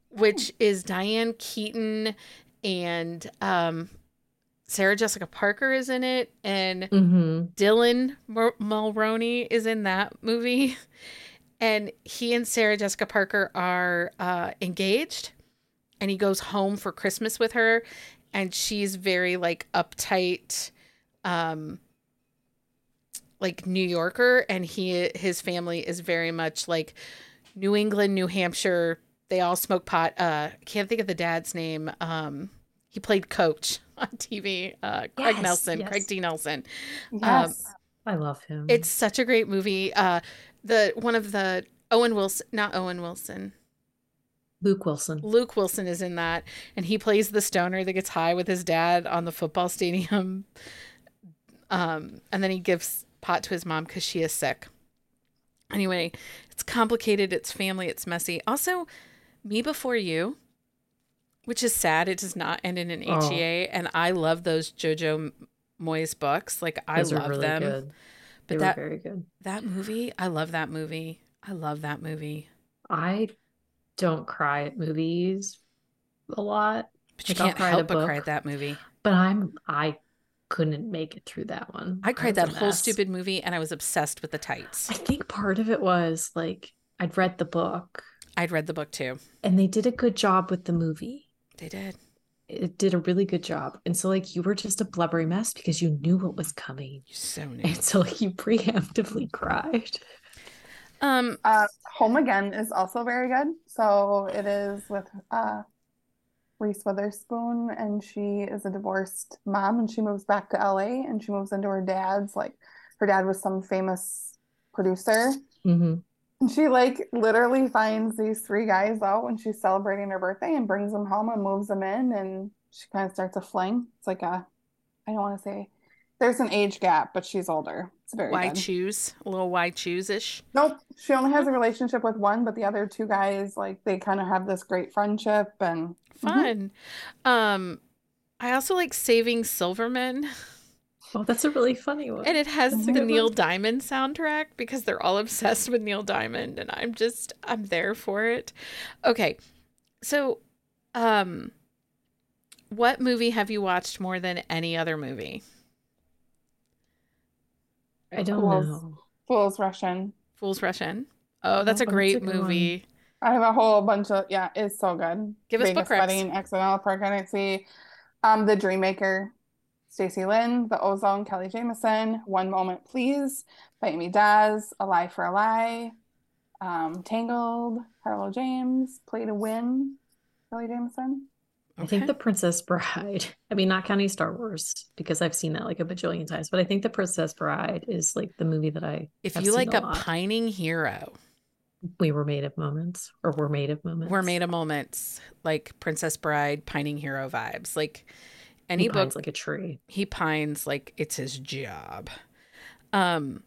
which is Diane Keaton and um, Sarah Jessica Parker is in it, and Mm-hmm. Dylan Mul- Mulroney is in that movie. And he and Sarah Jessica Parker are uh, engaged, and he goes home for Christmas with her, and she's very like uptight, um, like New Yorker, and he his family is very much like New England, New Hampshire. They all smoke pot. Uh, can't think of the dad's name. Um, he played coach on TV. Uh, Craig Yes, Nelson, yes. Craig T. Nelson. Yes. I love him. It's such a great movie. Uh, the one of the Owen Wilson, not Owen Wilson, Luke Wilson. Luke Wilson is in that, and he plays the stoner that gets high with his dad on the football stadium. Um, and then he gives pot to his mom because she is sick. Anyway, it's complicated. It's family. It's messy. Also, Me Before You, which is sad. It does not end in an Oh. HEA, and I love those JoJo Moyes books. Like I Those love really them. good. They But were very good. that movie, I love that movie. I love that movie. I don't cry at movies a lot, But you Like, can't cry at help but cry at that movie. but I'm I couldn't make it through that one. I cried that whole stupid movie and I was obsessed with the tights. I think part of it was like I'd read the book I'd read the book too. and they did a good job with the movie. They did. It did a really good job. And so like you were just a blubbery mess because you knew what was coming. You so knew. And so like you preemptively cried. Um, Uh, Home Again is also very good. So it is with uh, Reese Witherspoon, and she is a divorced mom, and she moves back to LA, and she moves into her dad's. Like, her dad was some famous producer, hmm and she like literally finds these three guys out when she's celebrating her birthday, and brings them home and moves them in, and she kind of starts a fling. It's like a, I don't want to say, there's an age gap, but she's older. It's very why good. choose? A little why choose ish. Nope. She only has a relationship with one, but the other two guys, like, they kind of have this great friendship and. Fun. Um, I also like Saving Silverman, Oh, that's a really funny one. and it has That's the Neil one. Diamond soundtrack because they're all obsessed with Neil Diamond, and I'm just I'm there for it. Okay, so, um, what movie have you watched more than any other movie? I don't Fools. know. Fools Russian. Fools Rush In. Oh, that's Oh, a that's a great one. movie. I have a whole bunch of, yeah, it's so good. Give us Vegas book recs. Wedding, Accidental Pregnancy, um, The Dreammaker, Stacey Lynn, The Ozone, Kelly Jamieson, One Moment Please, by Amy Daws, A Lie for a Lie, um, Tangled, Harlow James, Play to Win, Kelly Jamieson. I think The Princess Bride, I mean, not counting Star Wars because I've seen that like a bajillion times, but I think The Princess Bride is like the movie that I If have you seen like a a pining hero, We were made of moments, or we're made of moments. we're made of moments like Princess Bride, pining hero vibes. Like any He pines like a tree. he pines like it's his job. Um,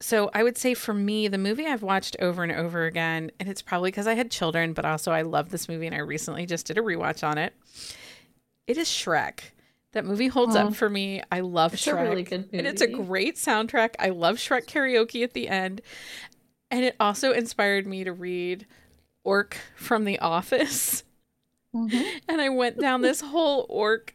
so I would say for me, the movie I've watched over and over again, and it's probably because I had children, but also I love this movie and I recently just did a rewatch on it. It is Shrek. That movie holds Aw. up for me. I love It's Shrek. a really good movie. And it's a great soundtrack. I love Shrek karaoke at the end. And it also inspired me to read Orc from The Office. And I went down this whole orc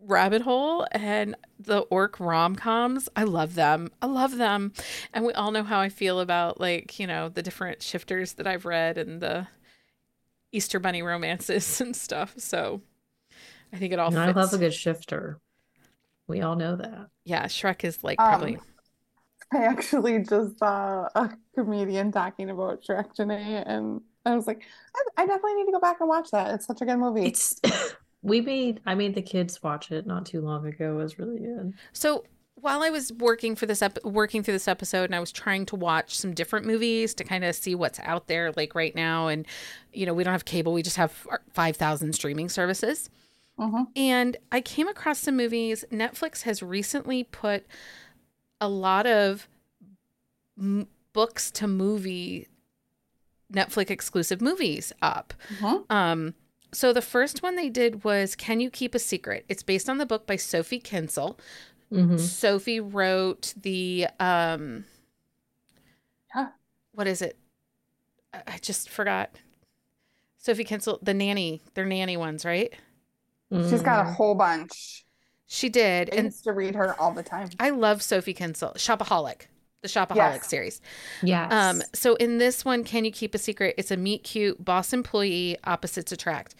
rabbit hole and the orc rom-coms. I love them. I love them. And we all know how I feel about like, you know, the different shifters that I've read and the Easter bunny romances and stuff. So I think it all And fits. I love a good shifter. We all know that. yeah, Shrek is like Um, probably I actually just saw a comedian talking about Shrek today, and I was like, I, I definitely need to go back and watch that. It's such a good movie. It's we made I made the kids watch it not too long ago. It was really good. So while I was working for this ep- working through this episode, and I was trying to watch some different movies to kind of see what's out there, like right now, and you know we don't have cable, we just have five thousand streaming services. Mhm. And I came across some movies. Netflix has recently put a lot of m- books to movie Netflix exclusive movies up. Mhm. Um, so the first one they did was Can You Keep a Secret? It's based on the book by Sophie Kinsella. Mhm. Sophie wrote the um Yeah. what is it? I I just forgot. Sophie Kinsella, the nanny, they're nanny ones, right? She's got a Mm. whole bunch. She did. I And used to read her all the time. I love Sophie Kinsella, Shopaholic, the Shopaholic Yes. series. Yes. Um, so in this one, Can You Keep a Secret? It's a meet cute boss employee, opposites attract.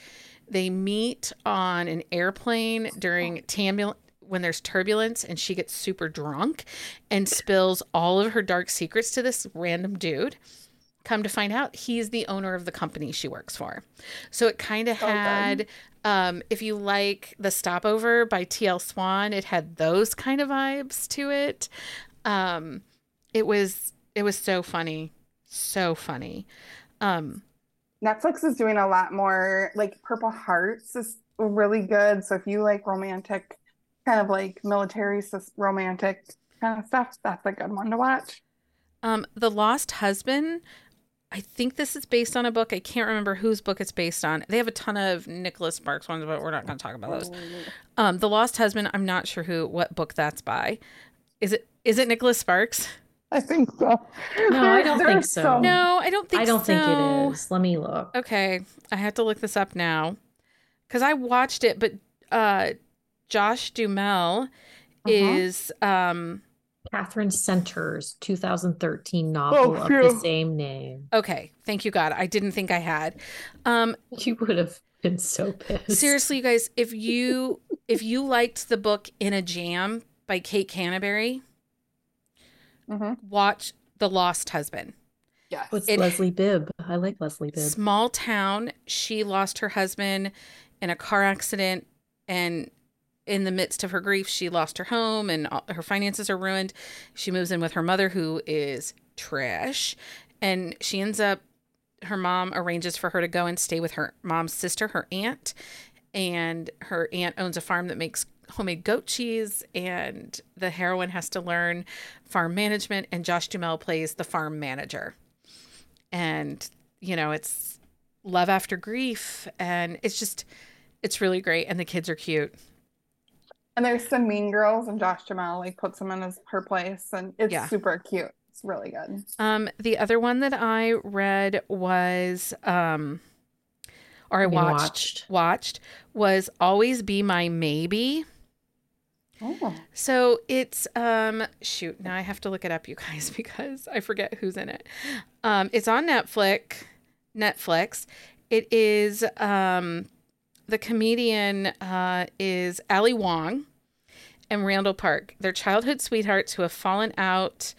They meet on an airplane during tambul- when there's turbulence and she gets super drunk and spills all of her dark secrets to this random dude. Come to find out, he's the owner of the company she works for. So it kind of Oh, had, um, if you like The Stopover by T.L. Swan, it had those kind of vibes to it. Um, it was it was so funny, so funny. Um, Netflix is doing a lot more like Purple Hearts is really good. So if you like romantic, kind of like military romantic kind of stuff, that's a good one to watch. um, The Lost Husband. I think this is based on a book. I can't remember whose book it's based on. They have a ton of Nicholas Sparks ones, but we're not going to talk about those. Um, The Lost Husband. I'm not sure who what book that's by. Is it is it Nicholas Sparks? I think so. No, I don't think There's so. No, I don't think I don't think it is. Let me look. Okay, I have to look this up now because I watched it, but uh, Josh Duhamel is um Katherine Center's 2013 novel of the same name. okay. Thank you, God. I didn't think I had. Um, You would have been so pissed. seriously, you guys, if you if you liked the book In a Jam by Kate Canterbury, Mhm. watch The Lost Husband. Yes. What's It- Leslie Bibb? I like Leslie Bibb. Small town. She lost her husband in a car accident, and in the midst of her grief, she lost her home and all, her finances are ruined. She moves in with her mother, who is trash, and she ends up. Her mom arranges for her to go and stay with her mom's sister, her aunt, and her aunt owns a farm that makes homemade goat cheese. And the heroine has to learn farm management, and Josh Duhamel plays the farm manager and you know it's love after grief and it's just it's really great and the kids are cute And there's some mean girls, and Josh Jamal like puts him in his her place, and it's Yeah. super cute. It's really good. um the other one that i read was um or i watched watched. watched was always be my maybe Oh. So it's um shoot, now I have to look it up you guys because I forget who's in it. Um it's on Netflix. Netflix. It is um the comedian uh is Ali Wong and Randall Park. They're childhood sweethearts who have fallen out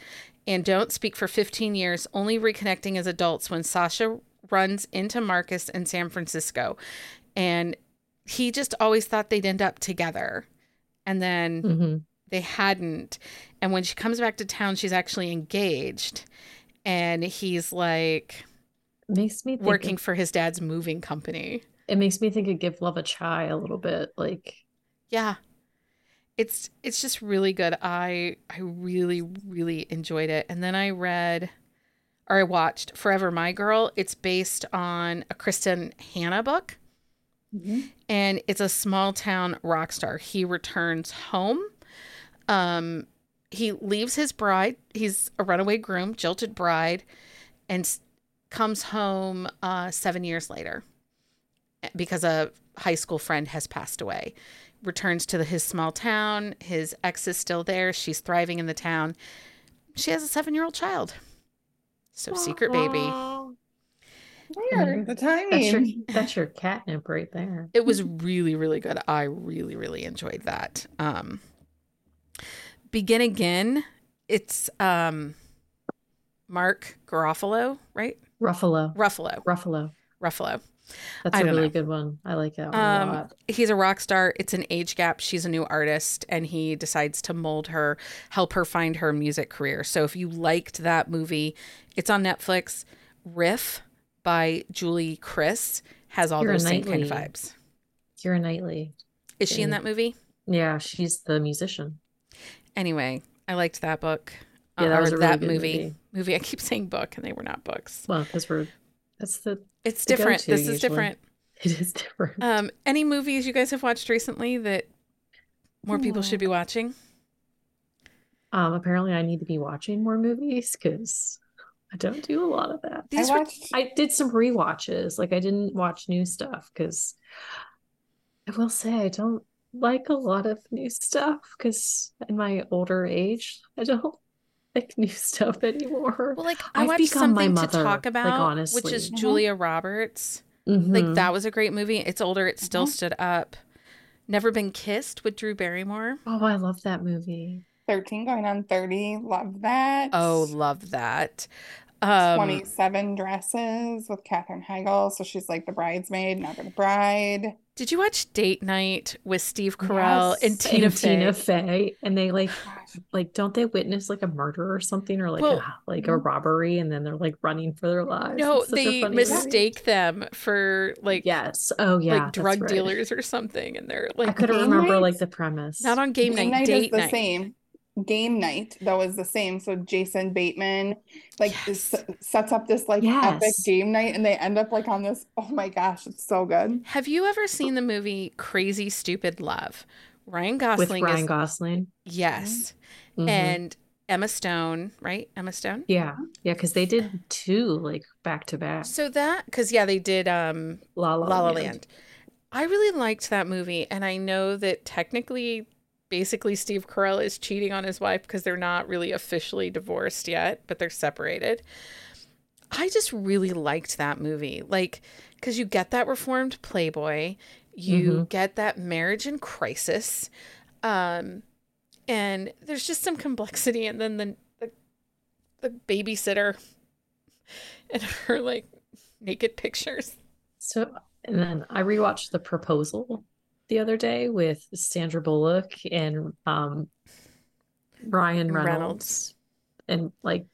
and don't speak for 15 years, only reconnecting as adults when Sasha runs into Marcus in San Francisco. And he just always thought they'd end up together. And then hmm they hadn't. And when she comes back to town, she's actually engaged. And he's like Makes me think working for his dad's moving company. it makes me think of Give Love a Try a little bit. Like Yeah. It's it's just really good. I I really really enjoyed it. And then I read or I watched Forever My Girl. It's based on a Kristen Hanna book. And it's a small town rock star. He returns home. Um, he leaves his bride. He's a runaway groom, jilted bride, and s- comes home uh, seven years later because a high school friend has passed away. Returns to the, his small town. His ex is still there. She's thriving in the town. She has a seven year old child. So secret baby. Weird. The that's your timing. that's your catnip right there. it was really really good i really really enjoyed that um begin again it's um mark garofalo right Ruffalo. ruffalo Ruffalo. ruffalo That's I a don't really know. good one. I like that one a um lot. he's a rock star it's an age gap she's a new artist and he decides to mold her help her find her music career so if you liked that movie it's on netflix riff by julie chris has all Keira those same kind of Knightley. vibes Keira Knightley. is she in that movie Yeah, she's the musician. Anyway, I liked that book. Yeah, that or was a really that good movie. movie. movie. I keep saying book, and they were not books. Well, because we're that's the It's The different. This is different. it is different. Um, any movies you guys have watched recently that more people should be watching? Um, apparently I need to be watching more movies because I don't do a lot of that. These I were watched I did some rewatches. Like I didn't watch new stuff because I will say I don't like a lot of new stuff because in my older age, I don't like new stuff anymore. Well, like I I've watched become my something mother, to talk like, about, which is honestly. Julia Roberts. Like Mhm. that was a great movie. It's older. It still Mhm. stood up. Never Been Kissed with Drew Barrymore. Oh, I love that movie. 13 going on 30. Love that. Oh, love that. Um, 27 dresses with Katherine Heigl. So she's like the bridesmaid, never the bride. did you watch Date Night with Steve Carell and Tina and Fey? Tina Fey, and they like like don't they witness like a murder or something or like Well- a, like a robbery and then they're like running for their lives. No, It's such a they funny movie. mistake them for like Yes. Oh yeah. like drug right. dealers or something, and they're like I couldn't remember night? like the premise. not on game, Game night, night date is the night. same. Game night, that was the same. So Jason Bateman like Yes. s- sets up this like epic game night and they end up like on this. Oh my gosh, it's so good. Have you ever seen the movie Crazy Stupid Love? Ryan Gosling with Gosling Ryan is Gosling. yes, Mhm. and Emma Stone, right? Emma Stone. yeah, yeah, because they did two like back to back. So that because yeah, they did um La La, La La Land. Land. I really liked that movie, and I know that technically, basically, Steve Carell is cheating on his wife because they're not really officially divorced yet, but they're separated. I just really liked that movie, like because you get that reformed playboy, you Mhm. get that marriage in crisis, um, and there's just some complexity, and then the the, the babysitter and her like naked pictures. So and then I rewatched The Proposal the other day with Sandra Bullock and um Ryan Reynolds. Reynolds. And like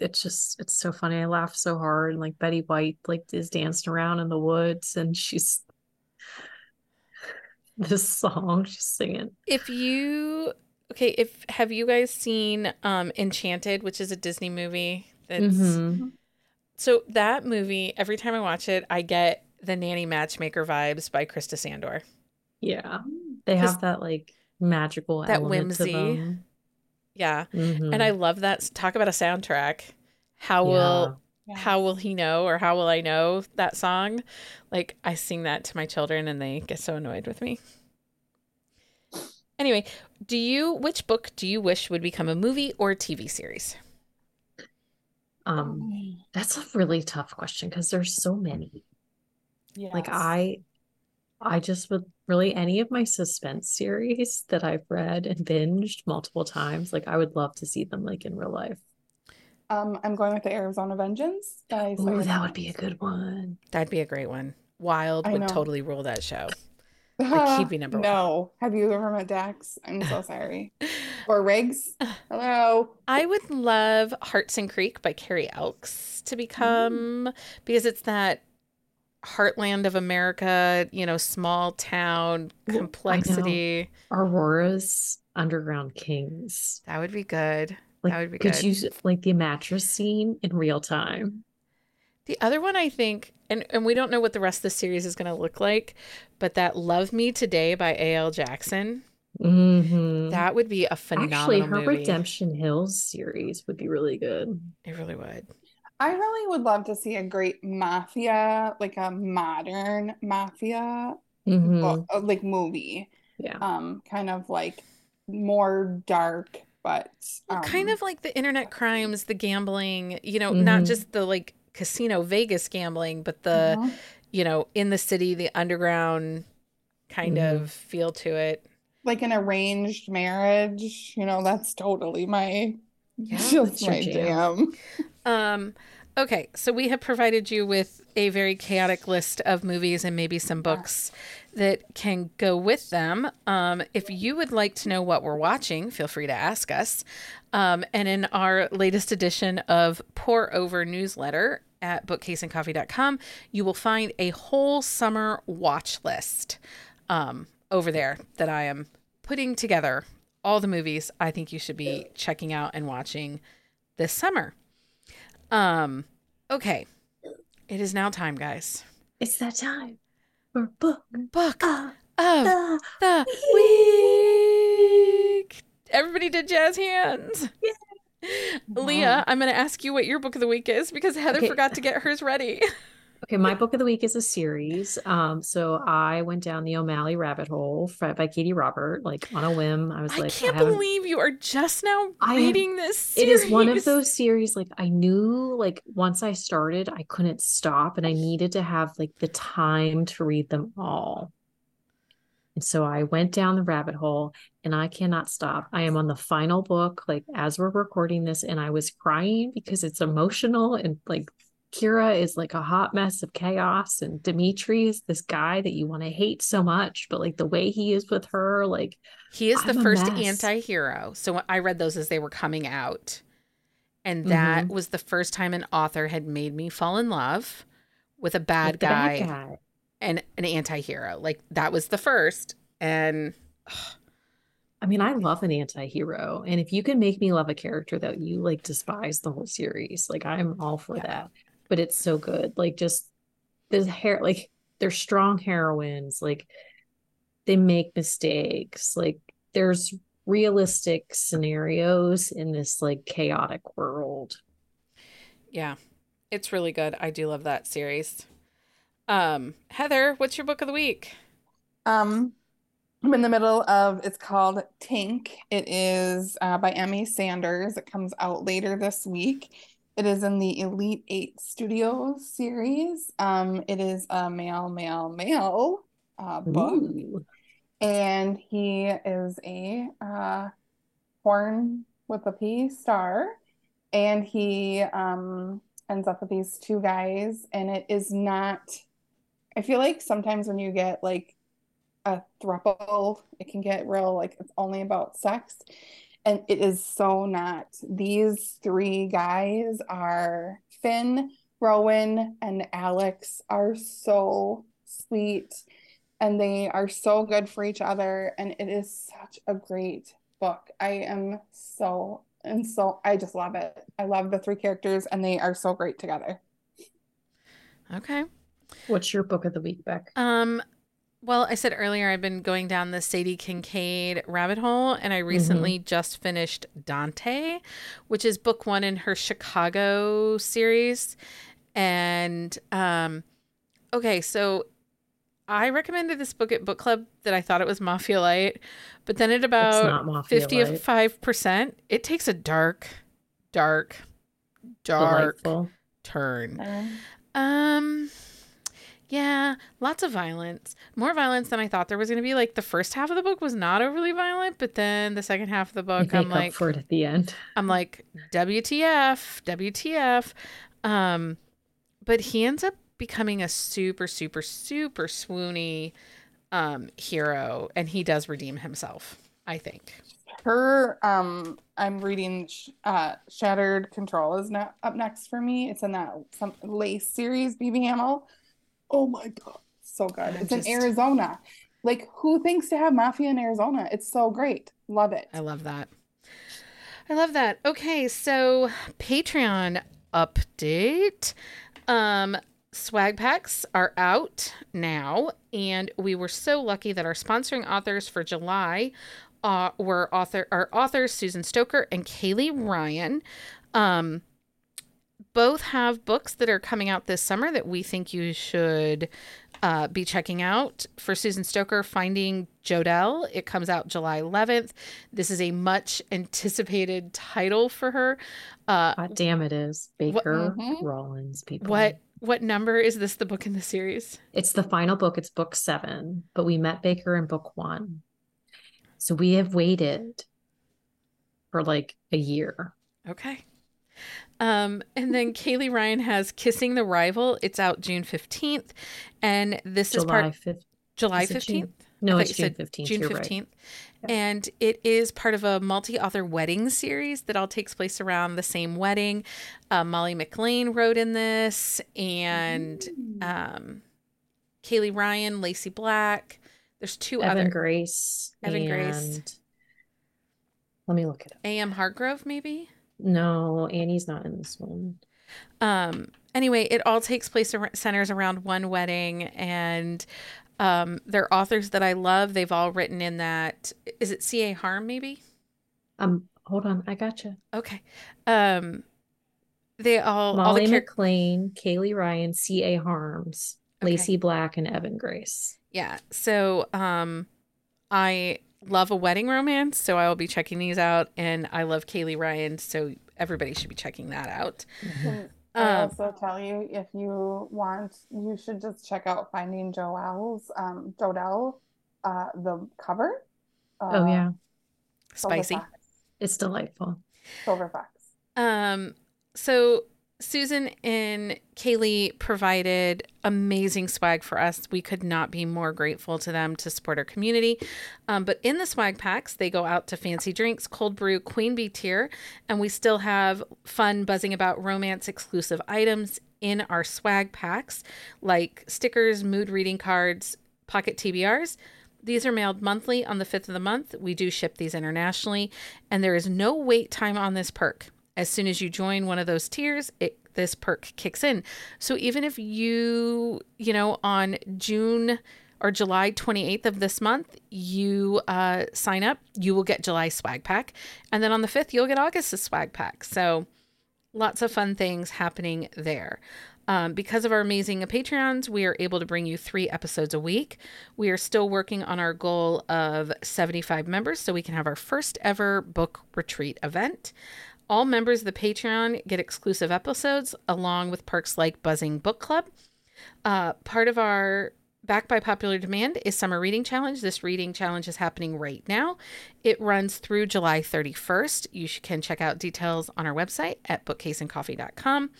it's just it's so funny. I laughed so hard. And like Betty White like is dancing around in the woods and she's this song she's singing. If you okay, if have you guys seen um Enchanted, which is a Disney movie that's Mhm. so that movie, every time I watch it, I get the nanny matchmaker vibes by Krista Sandor. Yeah. They have that like magical that element to whimsy. them. Yeah. Mhm. And I love that talk about a soundtrack. How will Yeah. how will he know or how will I know that song? Like I sing that to my children and they get so annoyed with me. Anyway, do you which book do you wish would become a movie or TV series? um that's a really tough question because there's so many. Yeah. Like I I just would really any of my suspense series that I've read and binged multiple times, like I would love to see them like in real life. Um, I'm going with the Arizona Vengeance. that I Oh, that would be a good one. That'd be a great one. Wild I would know. totally rule that show. Like, he'd be number one. no. Have you ever met Dax? I'm so sorry. Or Riggs? Hello. I would love Hearts and Creek by Carrie Elks to become because it's that heartland of America, you know, small town Well, I know. complexity. Aurora's Underground Kings. That would be good. Like That would be could good. you s- like the mattress scene in real time? The other one I think, and, and we don't know what the rest of the series is going to look like, but that Love Me Today by A.L. Jackson, Mhm. that would be a phenomenal Actually, her movie. Redemption Hills series would be really good. It really would. I really would love to see a great mafia, like a modern mafia, Mhm. bo- like movie. Yeah. Um, kind of like more dark, but Well, kind um, of like the internet crimes, the gambling, you know, not Mhm. just the like casino Vegas gambling, but the, mhm. you know, in the city, the underground kind Mhm. of feel to it. like an arranged marriage. You know, that's totally my Yeah, just that's my jam. jam. Um, okay, so we have provided you with a very chaotic list of movies and maybe some books that can go with them. Um, if you would like to know what we're watching, feel free to ask us. Um, and in our latest edition of Pour Over newsletter at bookcaseandcoffee.com, you will find a whole summer watch list um, over there that I am putting together. All the movies I think you should be checking out and watching this summer. Um, okay. It is now time, guys. It's that time for book Book of of the the week. Everybody did jazz hands. Leah, I'm going to ask you what your book of the week is because Heather Okay. forgot to get hers ready. Okay, my book of the week is a series. Um, so I went down the O'Malley rabbit hole by Katee Robert, like on a whim. I was like I like, can't haven't- believe you are just now I have- reading this. It is one of those series like I knew like once I started, I couldn't stop and I needed to have like the time to read them all. And so I went down the rabbit hole and I cannot stop. I am on the final book, like as we're recording this, and I was crying because it's emotional and like Kira is like a hot mess of chaos, and Dimitri is this guy that you want to hate so much, but like the way he is with her, like He is the I'm a first anti-hero. So I read those as they were coming out. And that Mm-hmm. was the first time an author had made me fall in love with a bad with guy, bad guy. and an anti-hero. Like that was the first. And I mean, I love an anti-hero. And if you can make me love a character that you like despise the whole series, like I'm all for Yeah. that. But it's so good. Like just the hair like they're strong heroines, like they make mistakes. Like there's realistic scenarios in this like chaotic world. yeah, it's really good. I do love that series. Um, Heather, what's your book of the week? Um, I'm in the middle of it's called Tink. It is uh, by Emmy Sanders. It comes out later this week. It is in the Elite Eight Studios series. Um, it is a male, male, male uh, book, Ooh. and he is a uh, porn with a P star, and he um, ends up with these two guys, and it is not. I feel like sometimes when you get like a throuple, it can get real like it's only about sex. And it is so not. These three guys are Finn, Rowan, and Alex are so sweet and they are so good for each other. And it is such a great book. I am so and so I just love it. I love the three characters and they are so great together. Okay. What's your book of the week, Beck? Um, well, I said earlier I've been going down the Sadie Kincaid rabbit hole, and I recently just finished Dante, which is book one in her Chicago series. And um, okay, so I recommended this book at book club that I thought it was Mafia Light, but then at about not Mafia Light. fifty-five percent, it takes a dark, dark, dark Delightful. turn. Um, Um, yeah, lots of violence. More violence than I thought there was going to be. Like the first half of the book was not overly violent, but then the second half of the book, I'm like, for it at the end. I'm like, WTF, WTF. Um, but he ends up becoming a super, super, super swoony um hero, and he does redeem himself. I think. Her, um, I'm reading Sh- uh, Shattered Control is not up next for me. It's in that some Lace series, BB Hamel. Oh my God, so good. It's just- in Arizona. Like, who thinks to have mafia in Arizona? It's so great. Love it. I love that. I love that. Okay, so Patreon update. Um swag packs are out now and we were so lucky that our sponsoring authors for July uh, were author our authors Susan Stoker and Kaylee Ryan. Um both have books that are coming out this summer that we think you should uh, be checking out. For Susan Stoker, Finding Jodelle, it comes out July 11th. This is a much anticipated title for her. Uh, God damn it is. Baker Mhm. Rollins, people. what what number is this the book in the series? It's the final book. It's book seven, but we met Baker in book one. So we have waited for like a year. Okay. Um, and then Kaylee Ryan has Kissing the Rival. It's out June 15th. And this is July part 5th. July 15th. June? No, it's June 15th. June 15th. right. And it is part of a multi author wedding series that all takes place around the same wedding. Uh, Molly McLain wrote in this, and um, Kaylee Ryan, Lacey Black. There's two Evan other Grace. Evan Grace. Let me look it up. A.M. Hargrove, maybe. No, Annie's not in this one. Um, anyway, it all takes place ar- centers around one wedding, and um, they're authors that I love. They've all written in that. Is it C.A. Harm, maybe? Um, hold on, I gotcha. Okay. Um they all all Molly the char- McLain, Kaylee Ryan, C.A. Harms, Okay. Lacey Black, and Evan Grace. Yeah. So um I love a wedding romance, so I will be checking these out and I love Kaylee Ryan, so everybody should be checking that out. And I Um, also tell you if you want, you should just check out Finding Joelle's um Jodelle, uh the cover. Oh Uh, yeah, spicy. It's delightful. Silver Fox. Um, so Susan and Kaylee provided amazing swag for us. We could not be more grateful to them to support our community. Um, but in the swag packs, they go out to fancy drinks, cold brew, queen bee tier, and we still have fun buzzing about romance exclusive items in our swag packs, like stickers, mood reading cards, pocket TBRs. These are mailed monthly on the 5th of the month. We do ship these internationally, and there is no wait time on this perk. As soon as you join one of those tiers, it this perk kicks in. So even if you, you know, on June or July 28th of this month, you uh, sign up, you will get July swag pack. And then on the 5th, you'll get August's swag pack. So lots of fun things happening there. Um, because of our amazing Patreons, we are able to bring you three episodes a week. We are still working on our goal of 75 members so we can have our first ever book retreat event. All members of the Patreon get exclusive episodes along with perks like Buzzing Book Club. Uh, part of our back by popular demand is Summer Reading Challenge. This reading challenge is happening right now. It runs through July 31st. You can check out details on our website at bookcaseandcoffee.com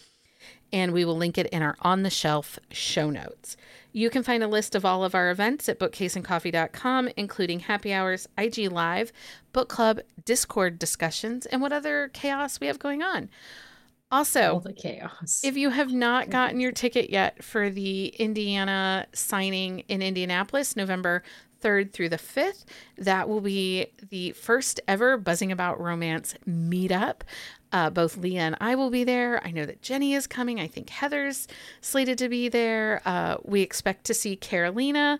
and we will link it in our on the shelf show notes. You can find a list of all of our events at bookcaseandcoffee.com, including happy hours, IG Live, book club, Discord discussions, and what other chaos we have going on. Also, the chaos. if you have not gotten your ticket yet for the Indiana signing in Indianapolis, November 3rd through the 5th, that will be the first ever Buzzing About Romance meetup. Uh, both Leah and I will be there. I know that Jenny is coming. I think Heather's slated to be there. Uh, we expect to see Carolina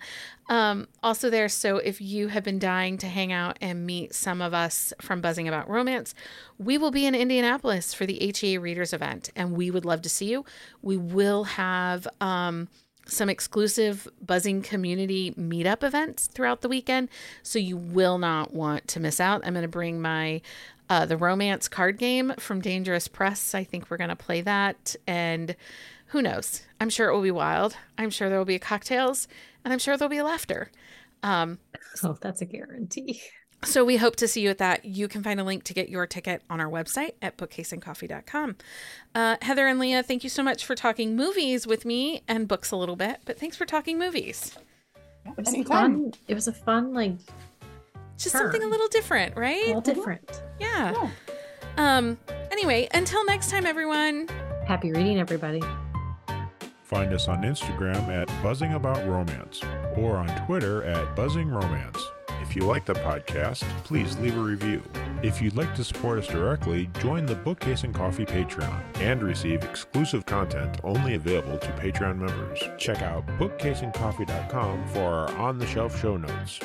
um, also there. So if you have been dying to hang out and meet some of us from Buzzing About Romance, we will be in Indianapolis for the HEA Readers event, and we would love to see you. We will have um, some exclusive Buzzing community meetup events throughout the weekend, so you will not want to miss out. I'm going to bring my uh, the romance card game from Dangerous Press. I think we're going to play that, and who knows? I'm sure it will be wild. I'm sure there will be cocktails, and I'm sure there'll be laughter. Um, oh, that's a guarantee. so we hope to see you at that. You can find a link to get your ticket on our website at bookcaseandcoffee.com. Uh, Heather and Leah, thank you so much for talking movies with me and books a little bit, but thanks for talking movies. It was fun. It was a fun, like, Just something a little different, right? all different. Yeah. Yeah. Um. Anyway, until next time, everyone. Happy reading, everybody. Find us on Instagram at Buzzing About Romance or on Twitter at Buzzing Romance. If you like the podcast, please leave a review. If you'd like to support us directly, join the Bookcase and Coffee Patreon and receive exclusive content only available to Patreon members. Check out bookcaseandcoffee.com for our on the shelf show notes.